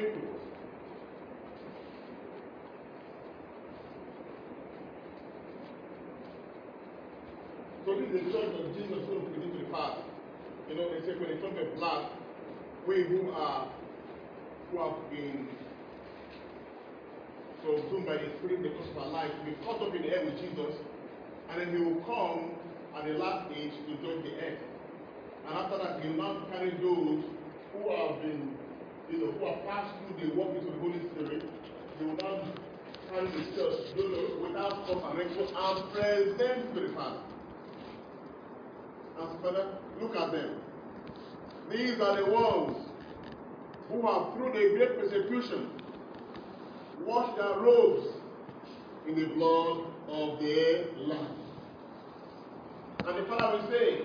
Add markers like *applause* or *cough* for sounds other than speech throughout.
So this is the church that Jesus will predict the past. You know, they say when it comes to blood, we who are who have been consumed by the Spirit because of our life, we caught up in the air with Jesus, and then he will come at the last age to judge the earth. And after that, he will now carry those who have been, you know, who have passed through the work into the Holy Spirit. they will now carry the church, you know, without wrinkle, and present to the Father. And Father, look at them. These are the ones who have, through the great persecution, washed their robes in the blood of their Lamb. And the Father will say,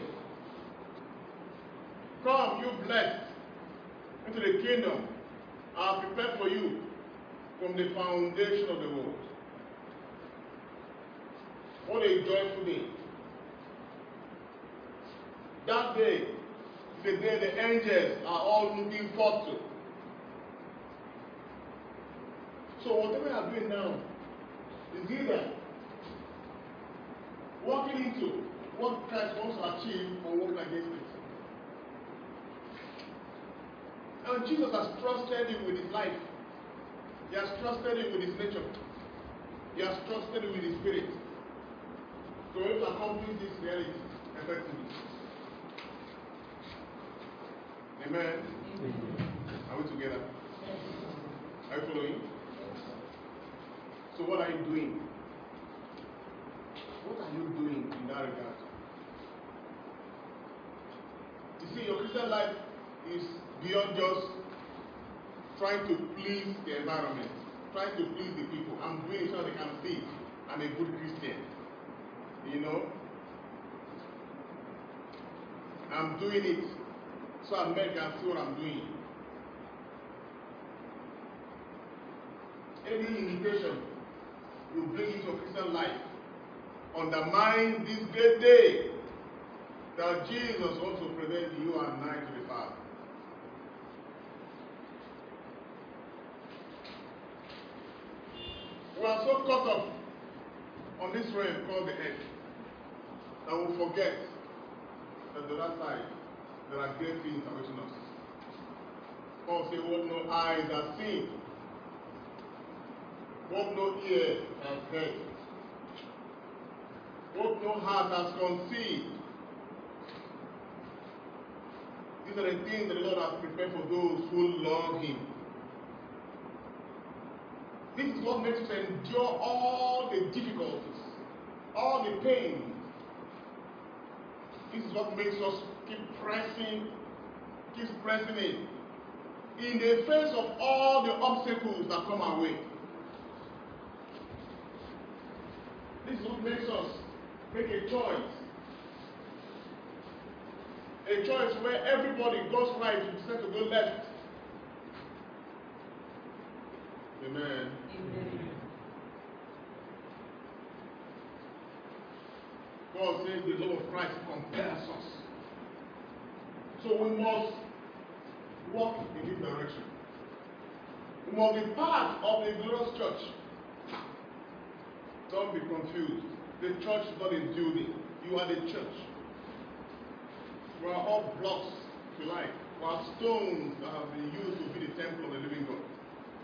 Come, you blessed, into the kingdom I have prepared for you from the foundation of the world. What a joyful day. That day is the day the angels are all looking forward to. So whatever you are doing now is either walking into what Christ wants to achieve or working against it. And Jesus has trusted you with his life. He has trusted you with his nature. He has trusted you with his spirit. So have to accomplish this reality effectively. Amen. Are we together? Are you following? So what are you doing? What are you doing in that regard? You see, your Christian life is beyond just trying to please the environment, trying to please the people. I'm doing it so they can see I'm a good Christian. You know? I'm doing it so men can see what I'm doing. Any limitation you bring into Christian life undermine this great day that Jesus also to present you and I to the Father. We are so caught up on this realm called the earth that we forget that the other side there are great things awaiting us. Paul said, What no eyes have seen, what no ear has heard, what no heart has conceived. These are the things that the Lord has prepared for those who love Him. This is what makes us endure all the difficulties, all the pain. This is what makes us keep pressing, keep pressing in. In the face of all the obstacles that come our way. This is what makes us make a choice. A choice where everybody goes right, you decide to go left. Amen. God says the love of Christ compels us. So we must walk in this direction. We must be part of the glorious church. Don't be confused. The church is not a building. You are the church. We are all blocks, if you like. We are stones that have been used to be the temple of the living God.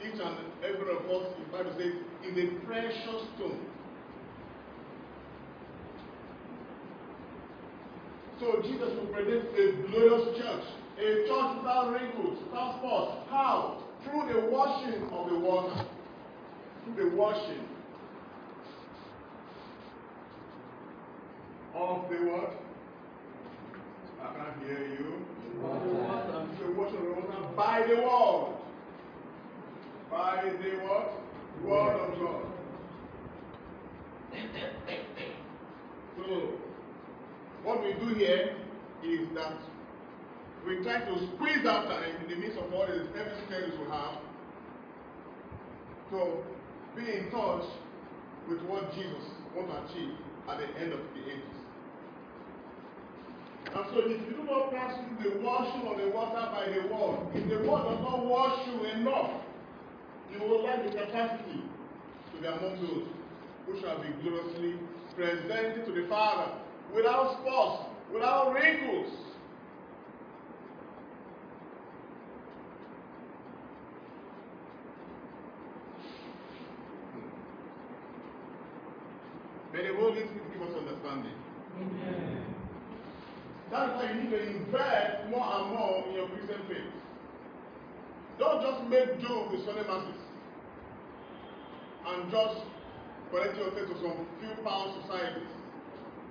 Each and every of us, the Bible says, is a precious stone. So Jesus will present a glorious church, a church without wrinkles, without spots. How? Through the washing of the water. Through the washing of the what? I can't hear you. Water. The the water by the word. By the what? Word of God. So, what we do here is that we try to squeeze out time in the midst of all the heavy schedules we have to be in touch with what Jesus wants to achieve at the end of the ages. And so if you do not pass through the washing of the water by the word, if the word does not wash you enough, you will lack the capacity to be among those who shall be gloriously presented to the Father without spots, without wrinkles. Hmm. May the Holy Spirit give us understanding. Amen. That's why you need to invest more and more in your Christian faith. Don't just make do with Sunday masses and just connect yourself to some few pound societies.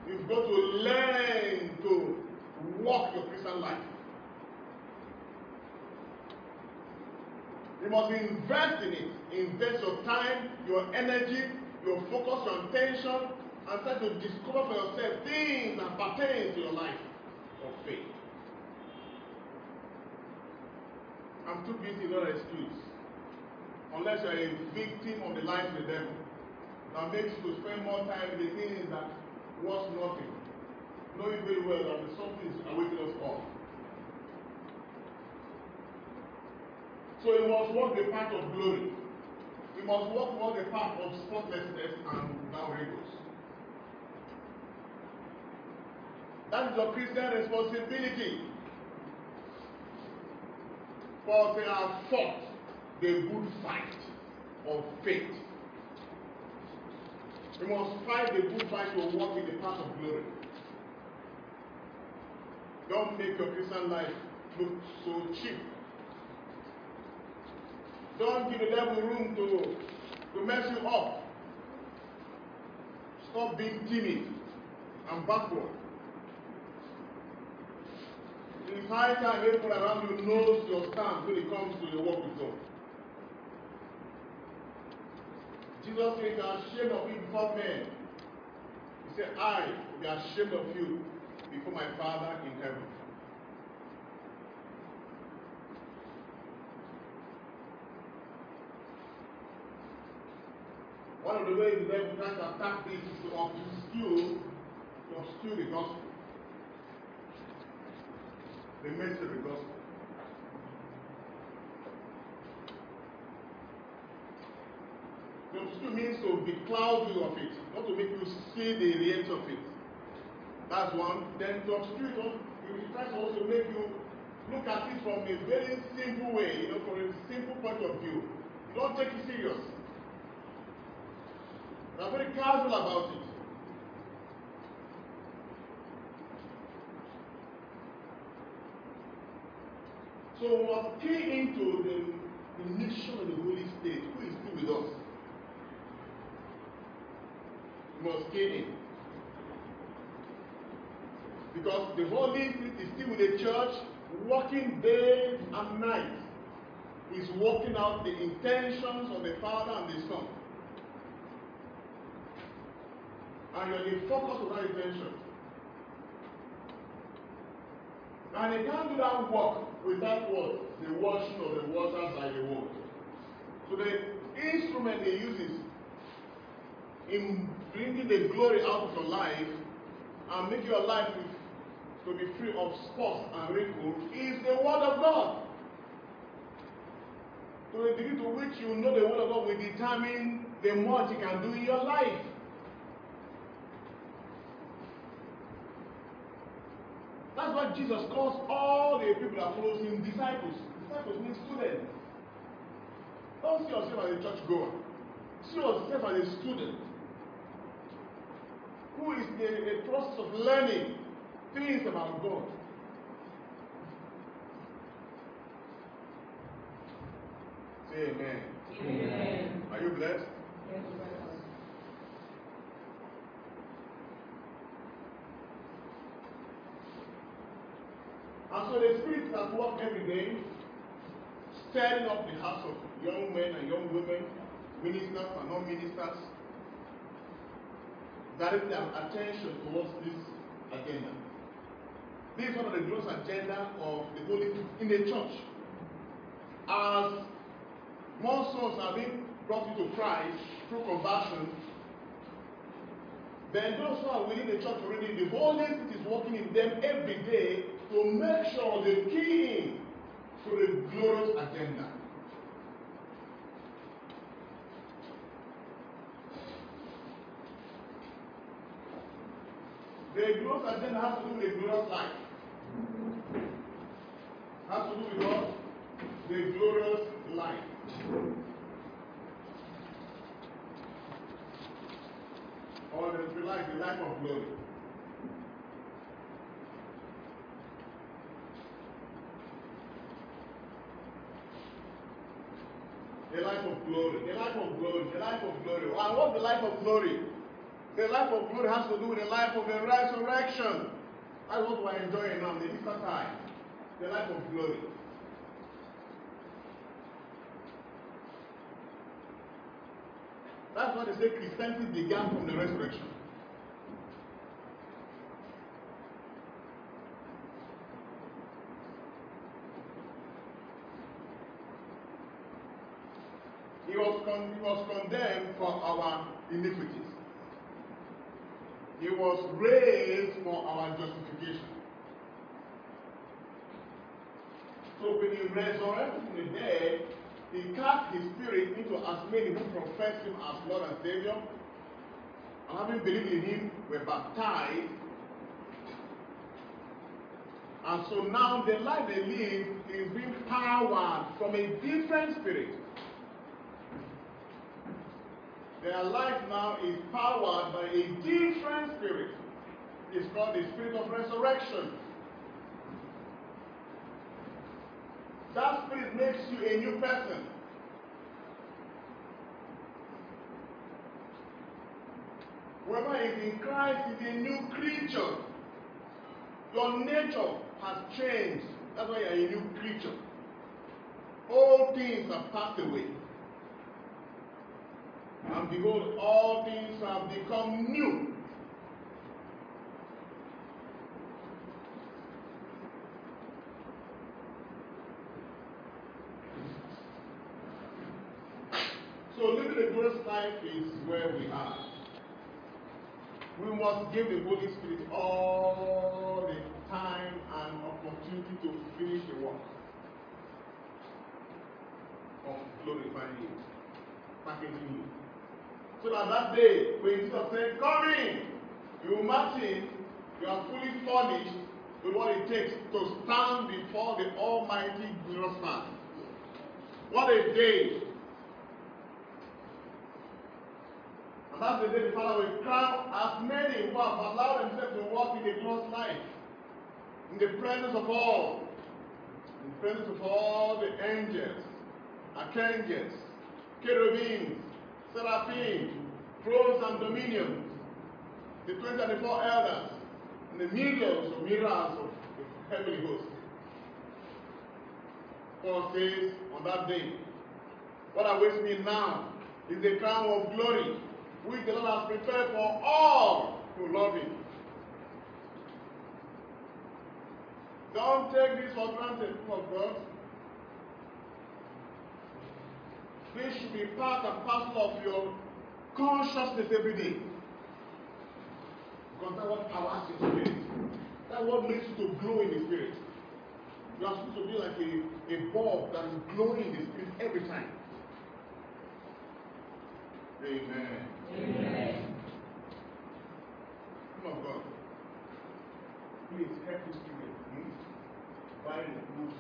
You've got to learn to walk your Christian life. You must invest in it. Invest your time, your energy, your focus, your attention, and try to discover for yourself things that pertain to your life I'm too busy, not an excuse. Unless you're a victim of the lies of the devil that makes you spend more time in the things that was nothing, knowing very well that something is awaiting us all. So you must walk the path of glory. You must walk, walk the path of spotlessness and without wrinkles. That is your Christian responsibility. For they have fought the good fight of faith. You must fight the good fight to walk in the path of glory. Don't make your Christian life look so cheap. Don't give the devil room to, to mess you up. Stop being timid and backward. High time everyone around you knows your stance when it comes to your work with God. Jesus said, You are ashamed of me before men. He said, I will be ashamed of you before my Father in heaven. One of the ways the devil tries to attack this is to obscure, to obscure the gospel. The message of the gospel. To obscure means to becloud you of it, not to make you see the reality of it. That's one. Then to obscure it, it to also make you look at it from a very simple way, you know, from a simple point of view. You don't take it serious. You are very casual about it. So must key into the, mission of the Holy Spirit, who is still with us. Must key in. Because the Holy Spirit is still with the church, working day and night. He's working out the intentions of the Father and the Son. And you're the focus of that intention. And they can't do that work without what? The washing of the waters by the word. So the instrument he uses in bringing the glory out of your life and make your life to be free of spots and wrinkles is the word of God. To the degree to which you know the word of God will determine the much you can do in your life. That's why Jesus calls all the people that follows him disciples. Disciples mean students. Don't see yourself as a church goer. See yourself as a student who is in a process of learning things about God. Say amen. Amen. Are you blessed? Yes, Lord. And so the Spirit at work every day, stirring up the hearts of young men and young women, ministers and non-ministers, directing their attention towards this agenda. This is one of the glorious agenda of the Holy Spirit in the church. As more souls are being brought into Christ through conversion, then those who are within the church already, the Holy Spirit is working in them every day to make sure they key in to the glorious agenda. The glorious agenda has to do with the glorious life. Has to do with what? The glorious life. Or the life, the life of glory. The life of glory, the life of glory, the life of glory. And what's the life of glory? The life of glory has to do with the life of the resurrection. That's what we're enjoying now, the Easter time. The life of glory. That's why they say Christianity began from the resurrection. He was, con- he was condemned for our iniquities. He was raised for our justification. So when he resurrected from the dead, he cast his spirit into as many who profess him as Lord and Savior, and having believed in him, were baptized. And so now the life they live is being powered from a different spirit. Their life now is powered by a different spirit. It's called the spirit of resurrection. That spirit makes you a new person. Whoever is in Christ is a new creature. Your nature has changed. That's why you're a new creature. All things have passed away. And behold, all things have become new. So living a glorious life is where we are. We must give the Holy Spirit all the time and opportunity to finish the work of glorifying you, packaging you. So that that day, when Jesus said, Come in, you in, you are fully furnished with what it takes to stand before the Almighty glorious man. What a day! And that's the day the Father will crown as many who have allowed themselves to walk in the glorious life, in the presence of all, in the presence of all the angels, archangels, cherubims, seraphim, thrones and dominions, the 24 elders, and the millions of miracles of the heavenly host. Paul says on that day, what awaits me now is the crown of glory, which the Lord has prepared for all who love him. Don't take this for granted, people of God. This should be part and parcel of your consciousness every day. Because that's what powers your spirit. That's what makes you to glow in the spirit. You are supposed to be like a, a bulb that is glowing in the spirit every time. Amen. Amen. Come on, God. Please help this student. Hmm? Buy the good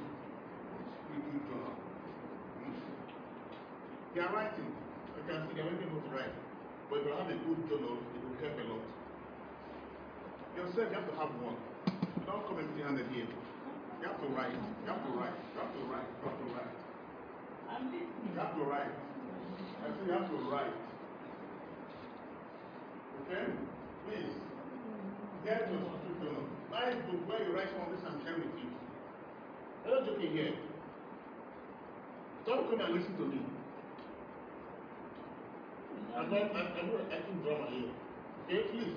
spiritual journal. Hmm? They are writing. You can see they are able to write. But if you have a good journal, it will help a lot. Yourself, you have to have one. Don't come empty handed here. You have to write. You have to write. You have to write. You have to write. You have to write. I say you have to write. Okay? Please. Get your subscription journal. Nice book where you write some of this I'm sharing with you. I'm not joking here. Don't come and listen to me. I'm not, I'm, I'm not acting drama here. Okay, please.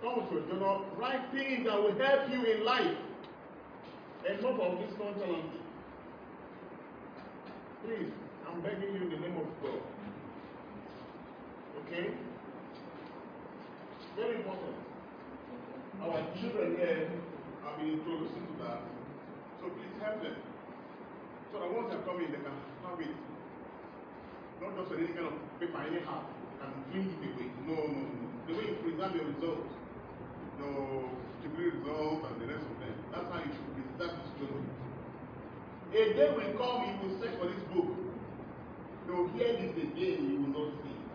Come with your journal. Write things that will help you in life. Enough of this nonchalance. Please, I'm begging you in the name of God. Okay? Very important. Our children here have been introducing to that. So please help them. So that once they come in, they can have it. Not just any kind of paper anyhow and fling it away. No, no, no. The way you preserve your results, your degree results and the rest of them. That's how you should preserve the journal. A day will come, you will search for this book. You will hear this again, you will not see. it.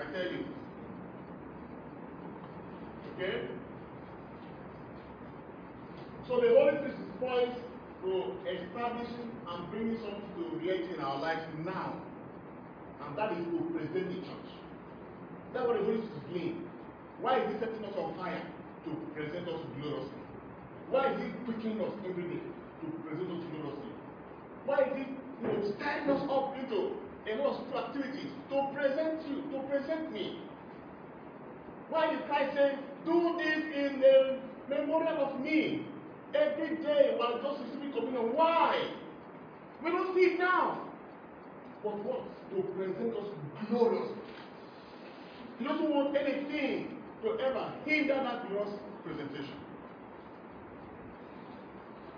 I tell you. Okay? So the Holy Spirit is poised to establishing and bringing something to reality in our lives now. And that is to present the church. That's what the Holy Spirit is doing. Why is he setting us on fire? To present us gloriously. Why is he quickening us every day? To present us gloriously. Why is he you know, stirring us up into a lot of activities? To present you, to present me. Why did Christ say, Do this in the memorial of me? Every day while just receiving communion. Why? We don't see it now. But what? To present us gloriously. He doesn't want anything to ever hinder that glorious presentation.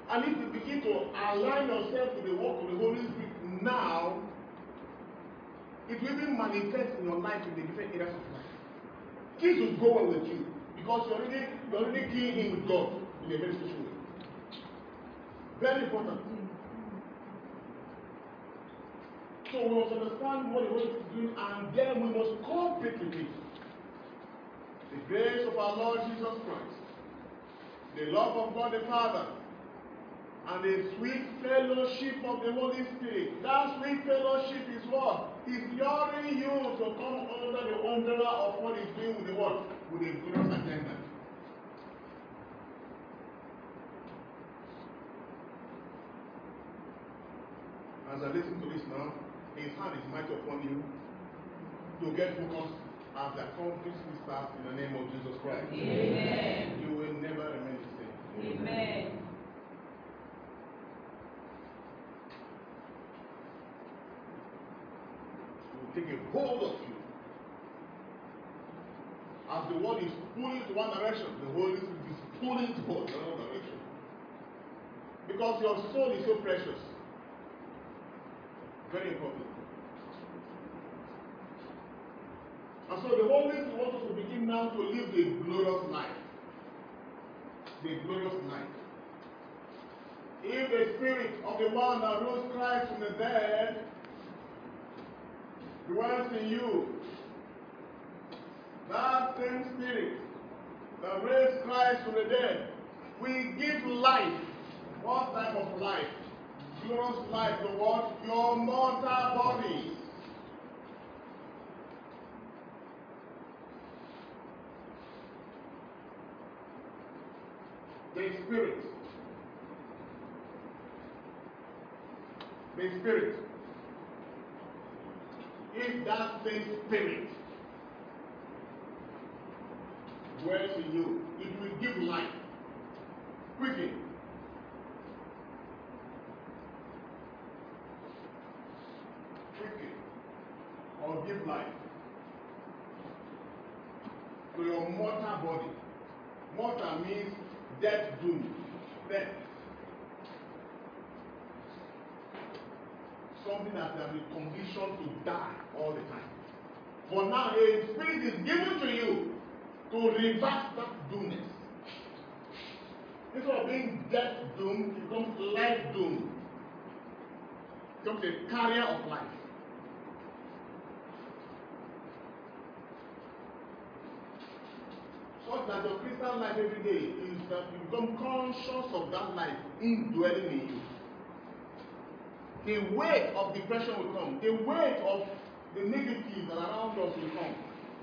And if you begin to align yourself with the work of the Holy Spirit now, it will be manifest in your life in the different areas of life. Things will go well with you because you're already you're already in with God in a very special way. Very important. So we must understand what the Holy Spirit is doing, and then we must cooperate with it. The grace of our Lord Jesus Christ, the love of God the Father, and the sweet fellowship of the Holy Spirit. That sweet fellowship is what? Is luring you to come under the umbrella of what is doing with the world, with a glorious agenda. As I listen to this now, His hand is mighty upon you to get focused as the conference will start in the name of Jesus Christ. Amen. You will never remain the same. Amen. will take a hold of you. As the world is pulling to one direction, the Holy Spirit is pulling towards another direction. Because your soul is so precious. Very important. And so the Holy Spirit wants us to begin now to live the glorious life. The glorious life. If the spirit of the one that rose Christ from the dead dwells in you. That same spirit that raised Christ from the dead will give life. What type of life? Glorious life to what? Your mortal body. The spirit. The spirit if that same spirit dwells in you, it will give life. Quickly. Or give life to your mortal body. Mortal means death doom. Death. something that has been conditioned to die all the time. For now, a spirit is given to you to reverse that doomness. Instead of being death doomed, it becomes life doomed. It becomes a carrier of life. Such that your Christian life every day is that you become conscious of that life indwelling in you the weight of depression will come. The weight of the negatives that around us will come.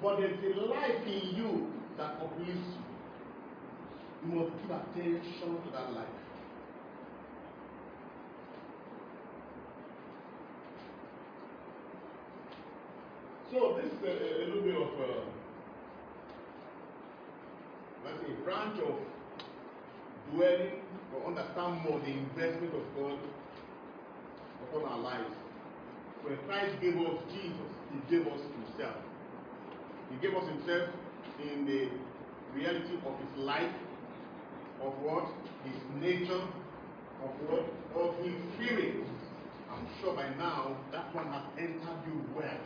But there's a life in you that uplifts you. You must give attention to that life. So this is a, a little bit of a, branch of dwelling or understand more the investment of God upon our lives. When Christ gave us Jesus, He gave us Himself. He gave us himself in the reality of his life, of what? His nature, of what? Of his spirit. I'm sure by now that one has entered you well.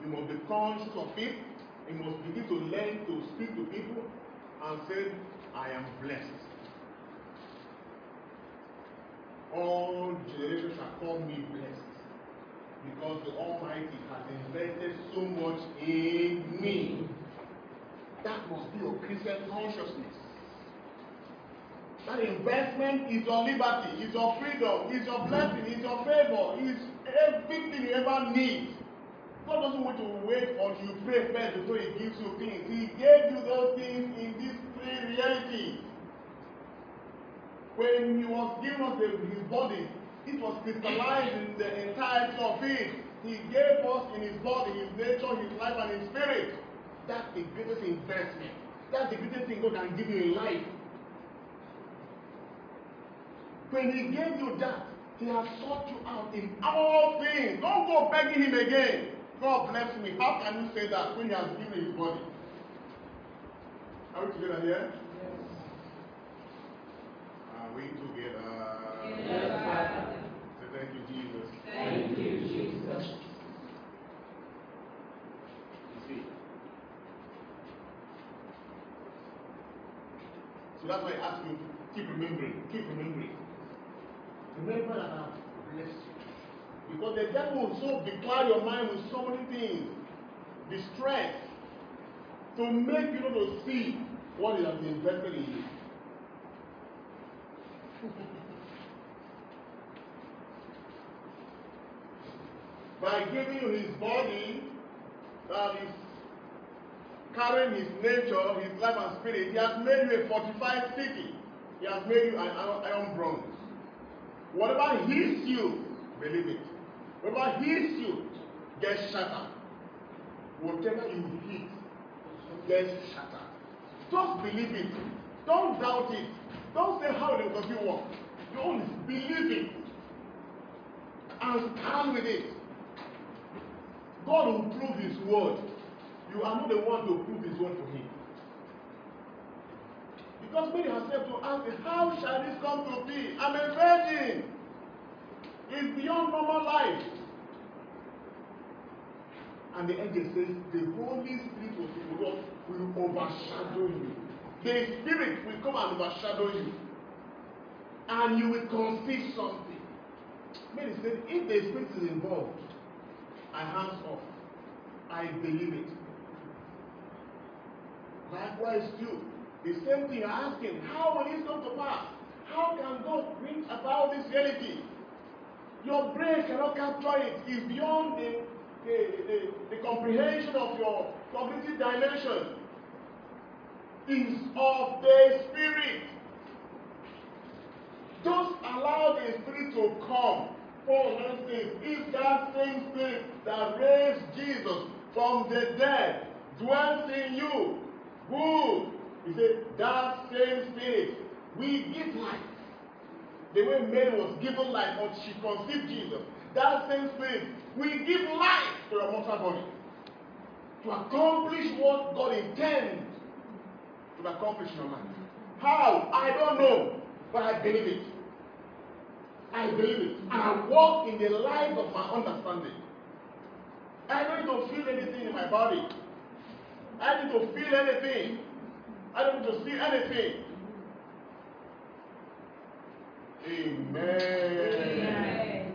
You must be conscious of it. You must begin to learn to speak to people and say, I am blessed. All generations shall call me blessed because the Almighty has invested so much in me. That must be your Christian consciousness. That investment is your liberty, is your freedom, is your blessing, is your favor, is everything you ever need. God doesn't want to wait until you pray first before He gives you things. He gave you those things in these three realities. When He was giving us His body, it was crystallized in the entirety of it. He gave us in His body, His nature, His life, and His spirit. That's the greatest investment. That's the greatest thing God can give you in life. When he gave you that, he has sought you out in all things. Don't go begging him again. God bless me. How can you say that when he has given his body? Are we together here? Yes. Are we together? Yes, Father. Say thank you, Jesus. Thank you, Jesus. You see. So that's why I ask you, keep remembering, keep remembering. Remember that I've blessed you. Because the devil will so becloud your mind with so many things, distress, to make you not to see what he has been invested in you. *laughs* By giving you his body, that is carrying his nature, his life and spirit, he has made you a fortified city. He has made you an iron iron bronze. Whatever hits you, believe it. Whatever hits you, gets shattered. Whatever you hit, gets shattered. Just believe it. Don't doubt it. Don't say how it does it work. You only believe it. And stand with it. God will prove his word. You are not the one to prove his word for him. Because many have said to ask, how shall this come to be? I'm a virgin. It's beyond normal life. And the angel says, the Holy Spirit of the Lord will overshadow you. The Spirit will come and overshadow you. And you will conceive something. Many said, if the Spirit is involved, I hands off. I believe it. Likewise, too. The same thing I ask him, how will this come to pass? How can God bring about this reality? Your brain cannot capture it. It's beyond the, the, the, the comprehension of your cognitive dimension. It's of the Spirit. Just allow the Spirit to come. Paul now says, if that same Spirit that raised Jesus from the dead dwells in you, good. He said, that same Spirit will give life. The way Mary was given life when she conceived Jesus, that same Spirit will give life to your mortal body to accomplish what God intends to accomplish in your life. How? I don't know, but I believe it. I believe it. And I walk in the light of my understanding. I don't need to feel anything in my body. I need to feel anything. I don't need to see anything. Amen. Amen.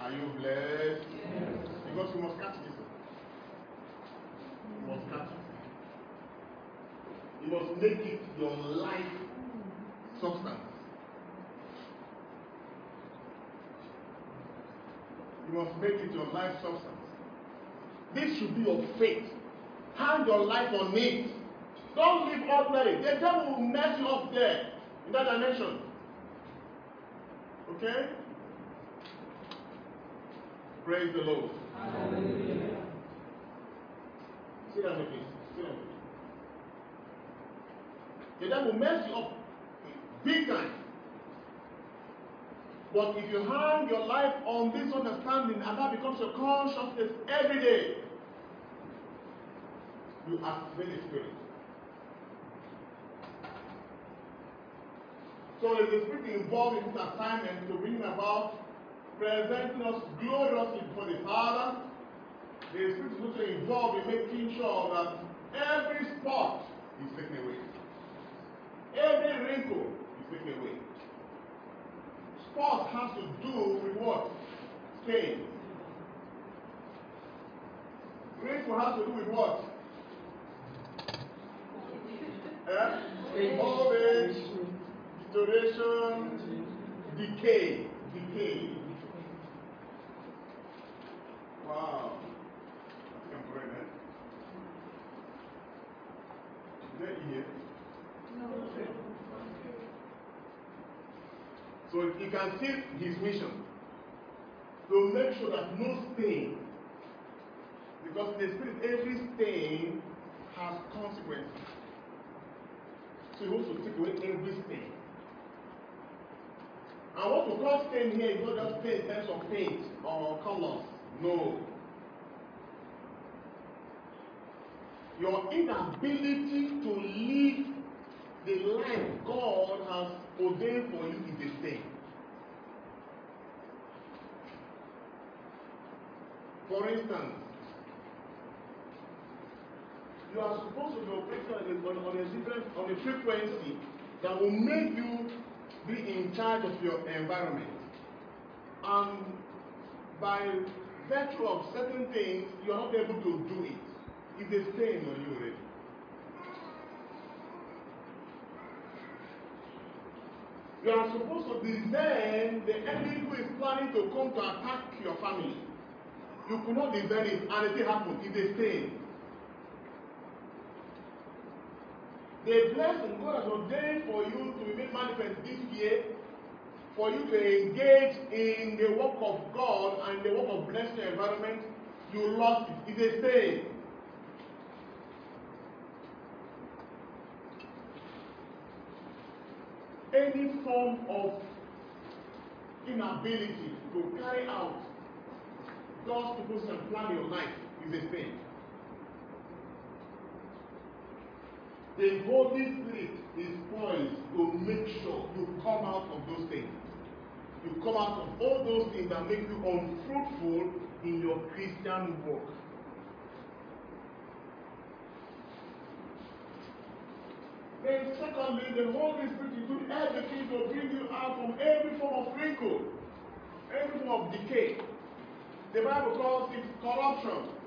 Are you blessed? Yes. Because you must catch this. You must catch it. You must make it your life substance. You must make it your life substance. This should be your faith. Hang your life on it. Don't live ordinary. The devil will mess you up there in that dimension. Okay? Praise the Lord. Hallelujah. Sit down me. Sit down. The devil mess you up big time. But if you hang your life on this understanding and that becomes your consciousness every day, you activate the spirit. So is the spirit involved in this assignment to bring about presenting us gloriously before the Father? The spirit is also involved in making sure that every spot is taken away. Every wrinkle is taken away. Spot has to do with what? Stain. Wrinkle has to do with what? *laughs* Eh? Old age, deterioration, decay. Decay. Wow. That. Is that here? So he can see his mission to make sure that no stain, because in the spirit, every stain has consequences. So he wants to take away every stain. And what we call stain here is not just stain in terms of paint or colors. No. Your inability to live the life God has ordained for you is a stain. For instance, you are supposed to be operating on a, on a on a frequency that will make you be in charge of your environment. And by virtue of certain things, you are not able to do it. It's a stain on you already. You are supposed to discern the enemy who is planning to come to attack your family. You could not discern it, and it happened. It's a stain. The blessing God has ordained for you to be made manifest this year, for you to engage in the work of God and the work of blessing your environment, you lost it. It's a. Any form of inability to carry out God's purpose and plan in your life is a stain. The Holy Spirit is poised to make sure you come out of those things. You come out of all those things that make you unfruitful in your Christian work. Then, secondly, the Holy Spirit is doing everything to bring you out from every form of wrinkle, every form of decay. The Bible calls it corruption.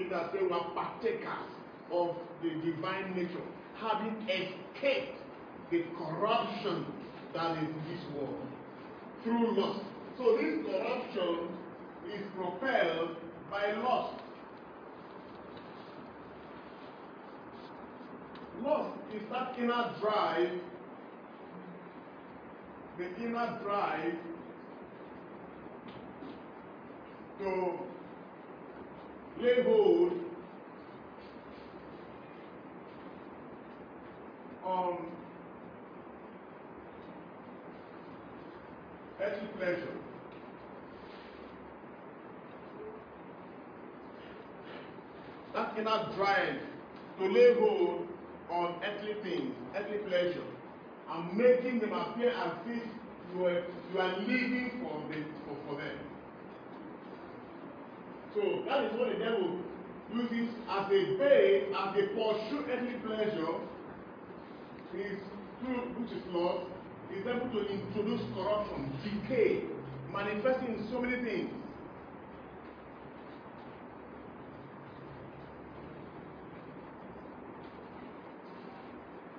Peter said we are partakers of the divine nature, having escaped the corruption that is this world through lust. So this corruption is propelled by lust. Lust is that inner drive, the inner drive to lay hold on earthly pleasure. That inner drive to lay hold on earthly things, earthly pleasure, and making them appear as if you are, you are living for, the, for, for them. So that is what the devil uses as a bait, as they pursue earthly pleasure, is through which is lost, is able to introduce corruption, decay, manifesting in so many things.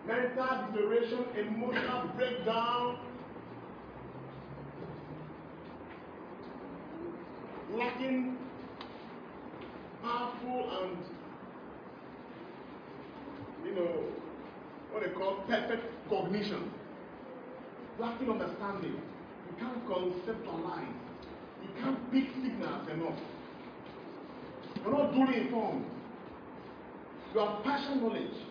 Mental deterioration, emotional breakdown, lacking powerful and you know what they call perfect cognition. Lacking understanding you can't conceptualize you can't pick signals enough. You're not duly informed you have partial knowledge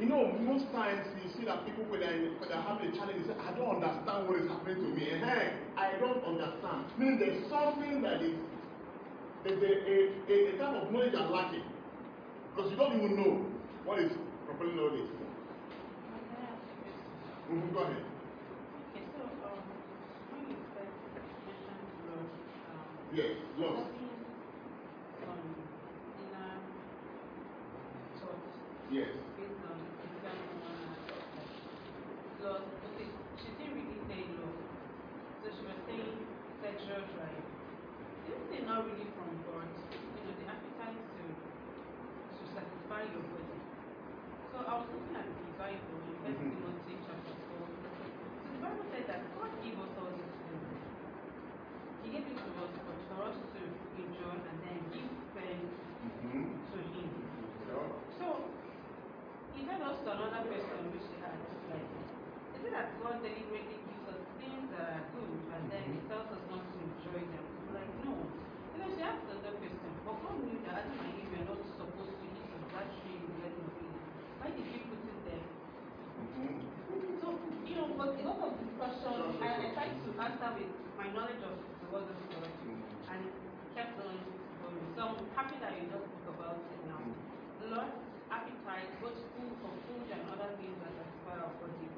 You know, most times you see that people when they're, when they're having a challenge, they say, I don't understand what is happening to me. Eh, I don't understand. Meaning there's something that is, there's a, a, a, type of knowledge I'm lacking. Because you don't even know what is properly knowledge. Mm-hmm, go ahead. Okay, so um, when you first mentioned Lord, um, Yes, some inner thoughts Yes. based on external one aspect, like Lord, okay, she didn't really say love, so she was saying sexual drive. This is not really from God, you know, the appetite to to satisfy your body. So I was looking at the Bible in First Mhm. Timothy chapter four. So the Bible said that God gave us all these things. He gave it to us for, for us to enjoy and then give thanks Mm-hmm. to Him. Yeah. So he led us to another question which he had like is it that God deliberately gives us things that are good and then he tells us not to enjoy them? I'm like no. She asked another question, but God knew that Adam and Eve were not supposed to eat of that tree in the Garden of Eden. Why did he put it there? So, you know, but a lot of discussion, I, I tried to answer with my knowledge of the word of God and kept on going. So I'm happy that you just spoke about it now. Lord's appetite, both food for food and other things that satisfy our body.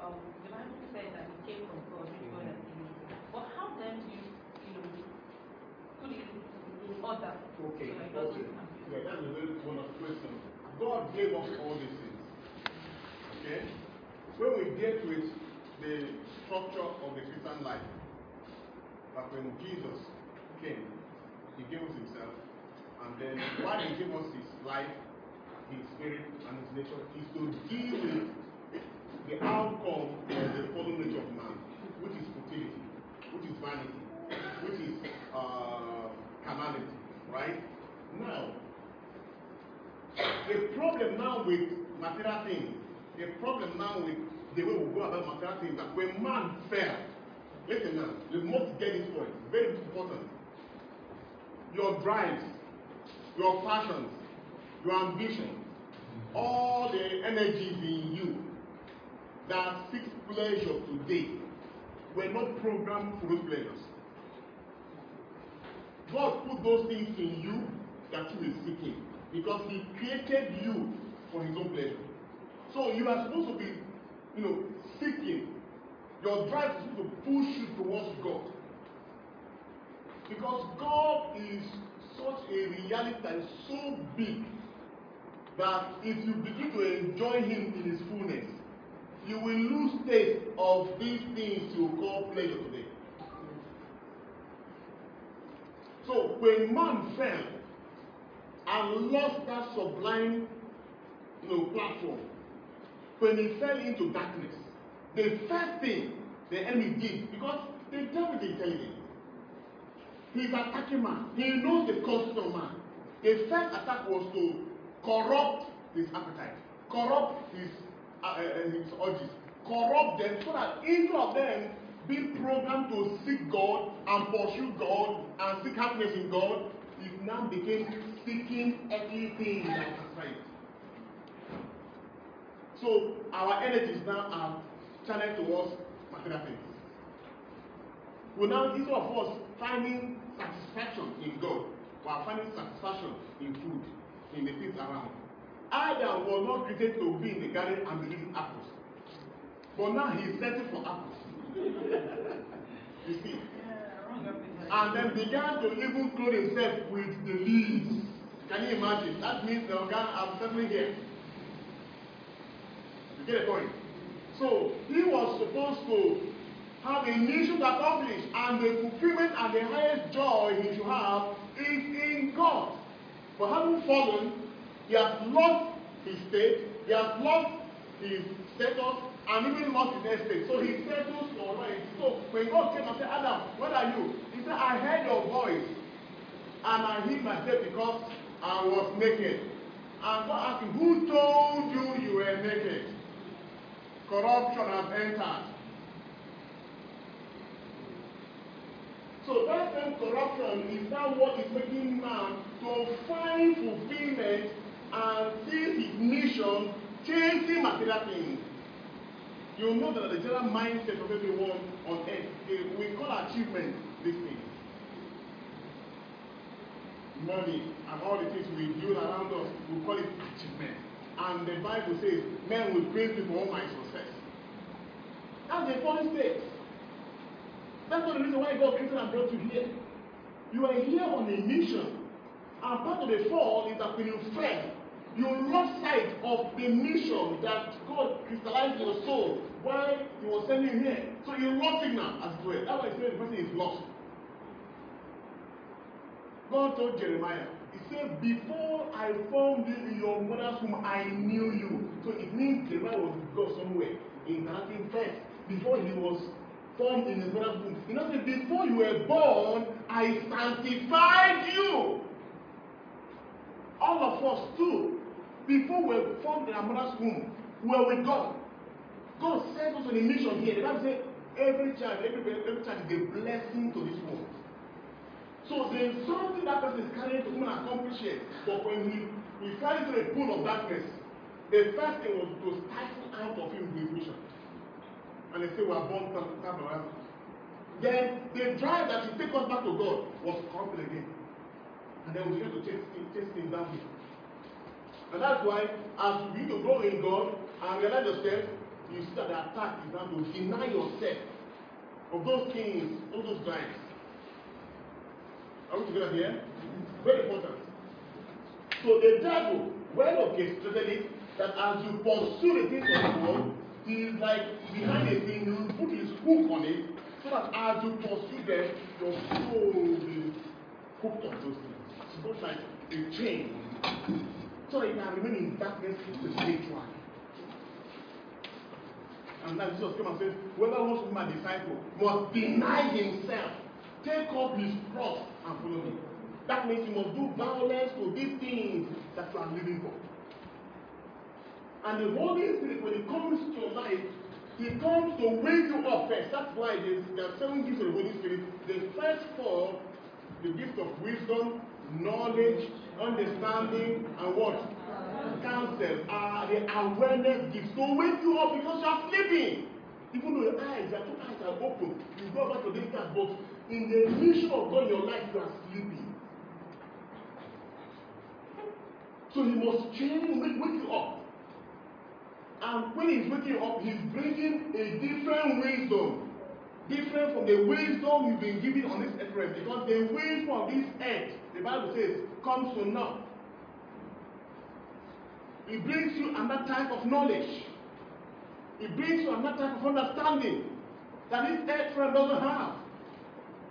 Um, the Bible said that it came from God, which God has given. But how then do you, you know, put it in order Okay, so that it okay. Yeah, that's a very wonderful question. God gave us all these things. Okay? When we get with the structure of the Christian life, that when Jesus came, he gave us himself, and then why he gave us his life, his spirit, and his nature is to deal with the outcome of the fallen nature of man, which is futility, which is vanity, which is uh, carnality, right? Now, the problem now with material things, the problem now with the way we go about material things, that when man fell, listen now, you must get this point, very important. Your drives, your passions, your ambitions, all the energies in you that seek pleasure today were not programmed for those pleasures. God put those things in you that you will seeking because He created you for His own pleasure. So you are supposed to be, you know, seeking. Your drive is supposed to push you towards God. Because God is such a reality that is so big that if you begin to enjoy Him in His fullness, you will lose taste of these things you call pleasure today. So when man fell and lost that sublime you know, platform, when he fell into darkness, the first thing the enemy did, because the devil is intelligent, he's attacking man. He knows the concept of man. The first attack was to corrupt his appetite, corrupt his, uh, uh, his urges, corrupt them so that each of them be programmed to seek God and pursue God and seek happiness in God, it now became seeking everything that satisfies. So our energies now are channeled towards material things. We now, instead of us finding satisfaction in God, we are finding satisfaction in food, in the things around. Adam was not created to be in the garden and be eating apples. But now he is searching for apples. You *laughs* see? And then began to even clothe himself with the leaves. Can you imagine? That means the organ I'm here. You get the point? So he was supposed to have a mission to accomplish, and the fulfillment and the highest joy he should have is in God. But having fallen, he has lost his state, he has lost his status, and even lost his estate. So he settles for right. So when God came and said, Adam, where are you? He said, I heard your voice, and I hid myself because I was naked. And God asked him, Who told you you were naked? Corruption has entered. So that same corruption is now what is making man to find fulfillment and see his mission change you know that the general mindset of everyone on earth, we call achievement this thing. Money and all the things we do around us, we call it achievement. And the Bible says, men will praise me for all my success. That's the funny state. That's not the reason why God created and brought you here. You are here on a mission. And part of the fall is that when you fell, you lost sight of the mission that God crystallized your soul while He was sending here. So you lost now, as it were. That's why He said the person is lost. God told Jeremiah, He said, Before I formed you in your mother's womb, I knew you. So it means Jeremiah was with God somewhere in first. Before he was formed in his mother's womb. You say, before you were born, I sanctified you. All of us too. Before we were formed in our mother's womb, we were with God. God sent us on a mission here. The Bible says every child, every, every child is a blessing to this world. So there is something that person is carrying to come and accomplish. But when he, he fell into a pool of darkness, the first thing was to stifle out of him his mission. And they say, We are born tabernacle. Then the drive that should take us back to God was corrupted again. And then we begin to chase, chase things down here. And that's why, as you begin to grow in God and realize yourself, you see that the attack is now to deny yourself of those things, all those drives. Are we together here? Very important. So the devil well orchestrated it that as you pursue the things of world, he is like behind a thing, will put his hook on it, so that as you pursue them, your soul will be hooked on those things. It's not like a chain. So that you can remain in darkness spiritually. And now Jesus came and said, Whoever wants to be my disciple must deny himself, take up his cross, and follow me. That means you must do violence to these things that you are living for. And the Holy Spirit, when it comes to your life, He comes to wake you up first. That's why there's, there are seven gifts of the Holy Spirit. The first four, the gift of wisdom, knowledge, understanding, and what? Counsel are the awareness gifts to wake you up because you are sleeping. Even though your eyes, your two eyes are open, you go back to this task, but in the mission of God in your life, you are sleeping. So he must change, wake, wake you up. And when he's waking up, he's bringing a different wisdom. Different from the wisdom you've been given on this earth. Because the wisdom of this earth, the Bible says, comes to naught. It brings you another type of knowledge. It brings you another type of understanding that this earth realm doesn't have.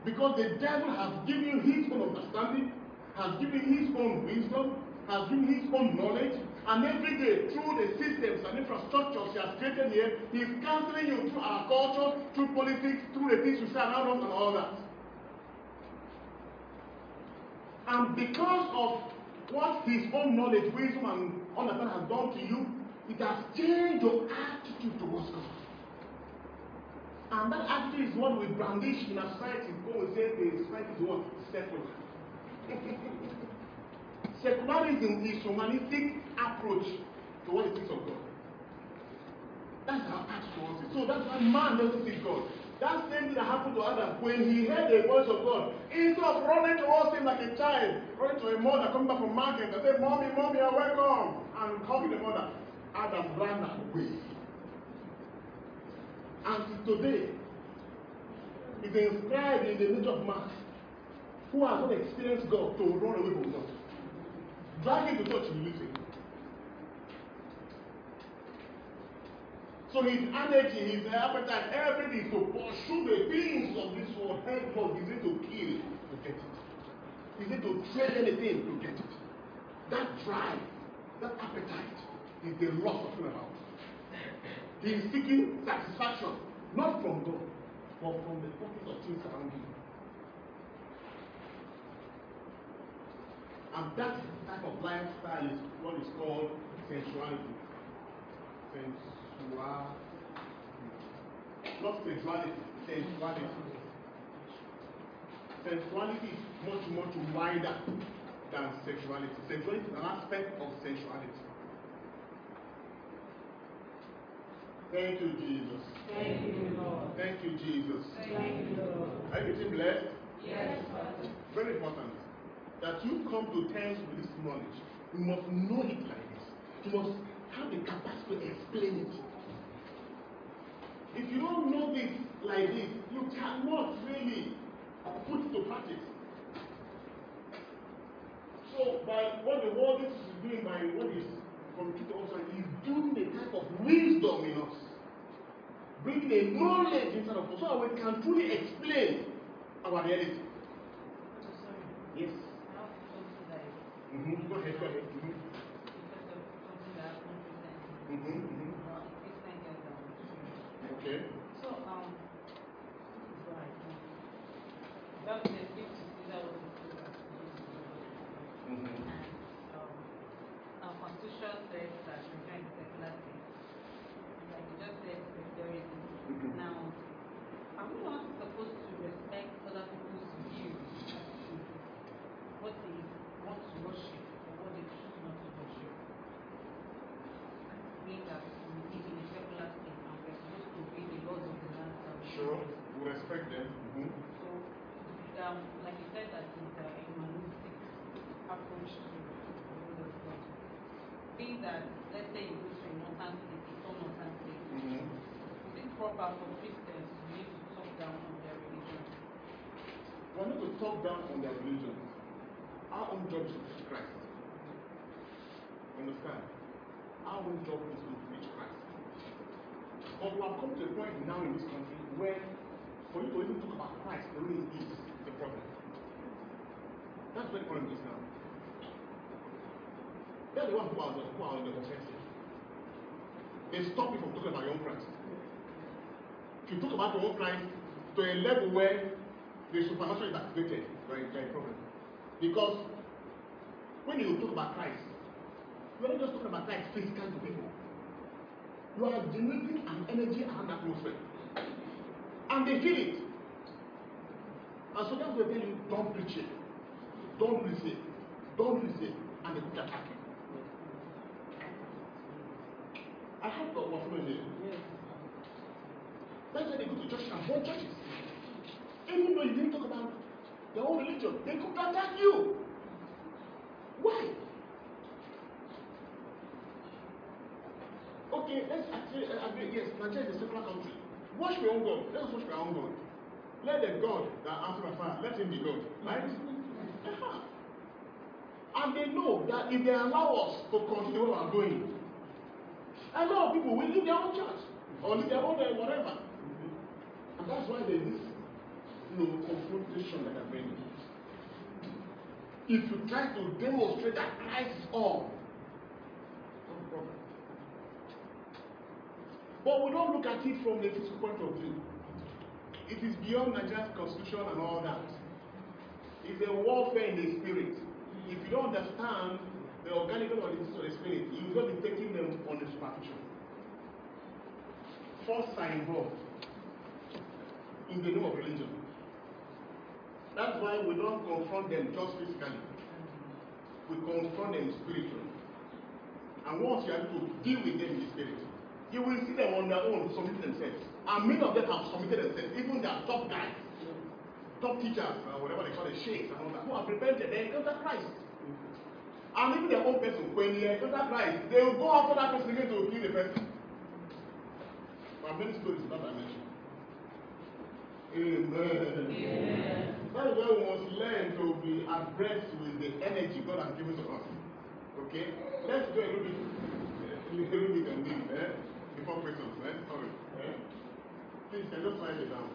Because the devil has given you his own understanding, has given his own wisdom, has given his own knowledge, and every day through the systems and infrastructures he has created here, he is counseling you through our culture, through politics, through the things we see around us and all that. And because of what his own knowledge, wisdom, and understanding has done to you, it has changed your attitude towards God. And that attitude is what we brandish in our society. Go and say the society is what? Secular. *laughs* Secularism is humanistic approach to what it is of God. That's our attitude towards it. So that's why man doesn't see God. That same thing that happened to Adam when he heard the voice of God. Instead of running towards him like a child, running to a mother coming back from market and say, Mommy, Mommy, you're welcome, and hugging the mother, Adam ran away. And today, it's inscribed in the nature of man who has not experienced God to run away from God. Drag him to church, you lose. So his energy, his appetite, everything is to pursue the things of this world. Henceforth, he's going to kill to get it. He's going to trade anything to get it. That drive, that appetite is the loss of about. He is seeking satisfaction, not from God, but from the focus of things around him. And that type of lifestyle is what is called sensuality. Sensuality. Not sensuality, sensuality. Sensuality is much, much wider than sexuality. Sexuality is an aspect of sensuality. Thank you, Jesus. Thank you, Lord. Thank you, Jesus. Thank you, Lord. Are you getting blessed? Yes, Father. Very important that you come to terms with this knowledge. You must know it like this. You must have the capacity to explain it. If you don't know this like this, you cannot really put it to practice. So, by what the world is doing, by what is communicated also, is doing a type of wisdom in us, bringing a knowledge inside of us, so that we can truly explain our reality. Yes. I have something that is Mm-hmm. Go ahead, go ahead. Mm-hmm. because of something that happened recently. Mm-hmm. Mm-hmm. Uh, it's. Okay. So, um, this is what I think. Back then, if to see that was the program, Mm-hmm. and, um, our constitution says that Your own Christ to a level where the supernatural is activated, there is a problem. Because when you talk about Christ, you not just talking about Christ physically to people. You are generating an energy and atmosphere. And they feel it. And so that's why they tell you, don't preach it. Don't listen. Don't listen. And they could attack you. I have got one friend here. That's they go to church and burn churches. Even though you didn't talk about their own religion, they could attack you. Why? Okay, let's actually uh, agree. Yes, Nigeria is a secular country. Worship your own God. Let us worship our own God. Let the God that answers my fire, let him be God. Right? Uh-huh. And they know that if they allow us to continue where we are going, a lot of people will leave their own church or leave their own uh, whatever. And that's why there's this you know, confrontation that I'm bringing. If you try to demonstrate that Christ is all, no problem. But we don't look at it from the physical point of view. It is beyond Nigeria's constitution and all that. It's a warfare in the spirit. If you don't understand the organic or the physical spirit, you will be taking them on the superficial. Forces are involved in the name of religion. That's why we don't confront them just physically. We confront them spiritually. And once you are able to deal with them in the spirit, you will see them on their own submit themselves. And many of them have submitted themselves, even their top guys, top teachers, uh, whatever they call the sheikhs and all that, who have repented, they encounter Christ. And even their own person, when they encounter Christ, they will go after that person again to kill the person. There are many stories that dimension. Amen. That is why we must learn to be abreast with the energy God has given to us. Okay? Let's go a little bit, a little bit on this, eh? Before Christmas, eh? Sorry. Eh? Please, can just write it down.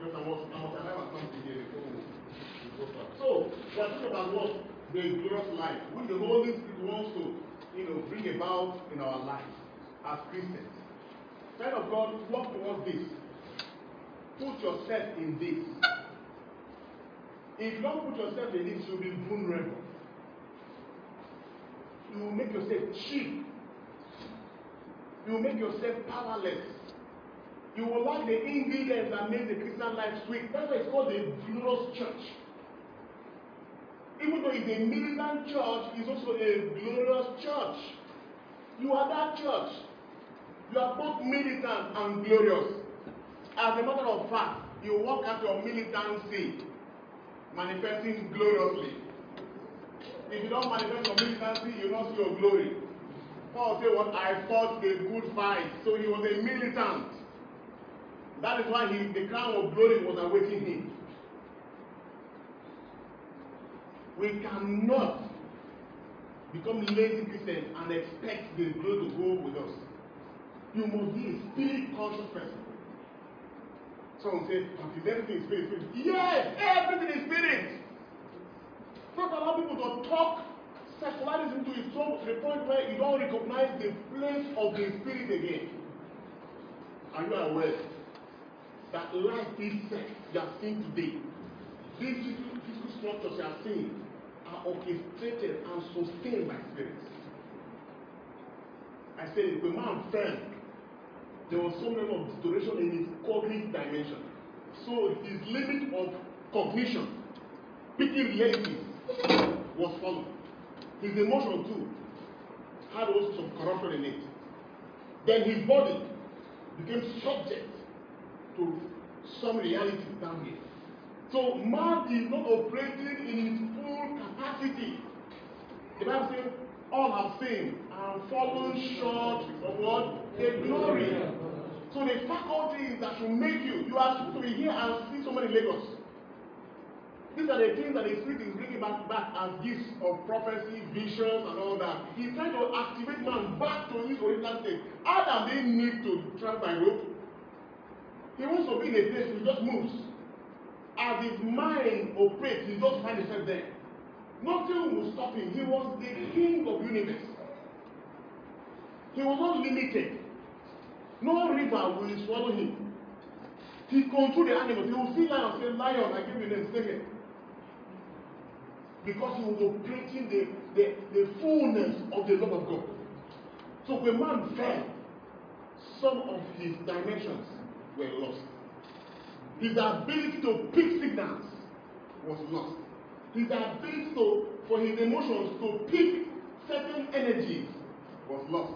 Because I must, I must arrive at something here before. So, we are talking about what? The glorious life, which the Holy Spirit wants to, you know, bring about in our lives as Christians. Child of God, work towards this. Put yourself in this. If you don't put yourself in this, you'll be vulnerable. You will make yourself cheap. You will make yourself powerless. You will lack the ingredients that make the Christian life sweet. That's why it's called the glorious church. Even though it's a militant church, it's also a glorious church. You are that church. You are both militant and glorious. As a matter of fact, you walk out your militancy manifesting gloriously. If you don't manifest your militancy, you don't see your glory. Paul said, What I fought a good fight. So he was a militant. That is why he, the crown of glory was awaiting him. We cannot become lazy Christians and expect the glory to go with us. You must be a spirit conscious person. Someone say, "But is everything spirit, spirit? Yes, everything is spirit. Don't allow people to talk secularism to its own to the point where you don't recognize the place of the spirit again. Are you aware that life itself you are seeing today, these physical, structures you are seeing are orchestrated and sustained by spirits. I said, if man fell, there was some level of deterioration in his cognitive dimension. So his limit of cognition, picking realities, was followed. His emotion too had also some corruption in it. Then his body became subject to some reality down here. So man is not operating in his full capacity. The Bible says, all have sinned and fallen short of what? The glory. So the faculties that should make you, you are supposed to be here and see somebody in Lagos. These are the things that the Spirit is bringing back, back as gifts of prophecy, visions, and all that. He's trying to activate man back to his original state. Adam didn't need to travel by road. He wants to be in a place he just moves. As his mind operates, he just finds himself there. Nothing will stop him. He was the king of universe. He was not limited. No river will swallow him. He controlled the animals. He will see lion and say, Lion, I give you name, stay. Because he was operating the, the, the fullness of the love of God. So when man fell, some of his dimensions were lost. His ability to pick signals was lost. His ability to, for his emotions to pick certain energies was lost.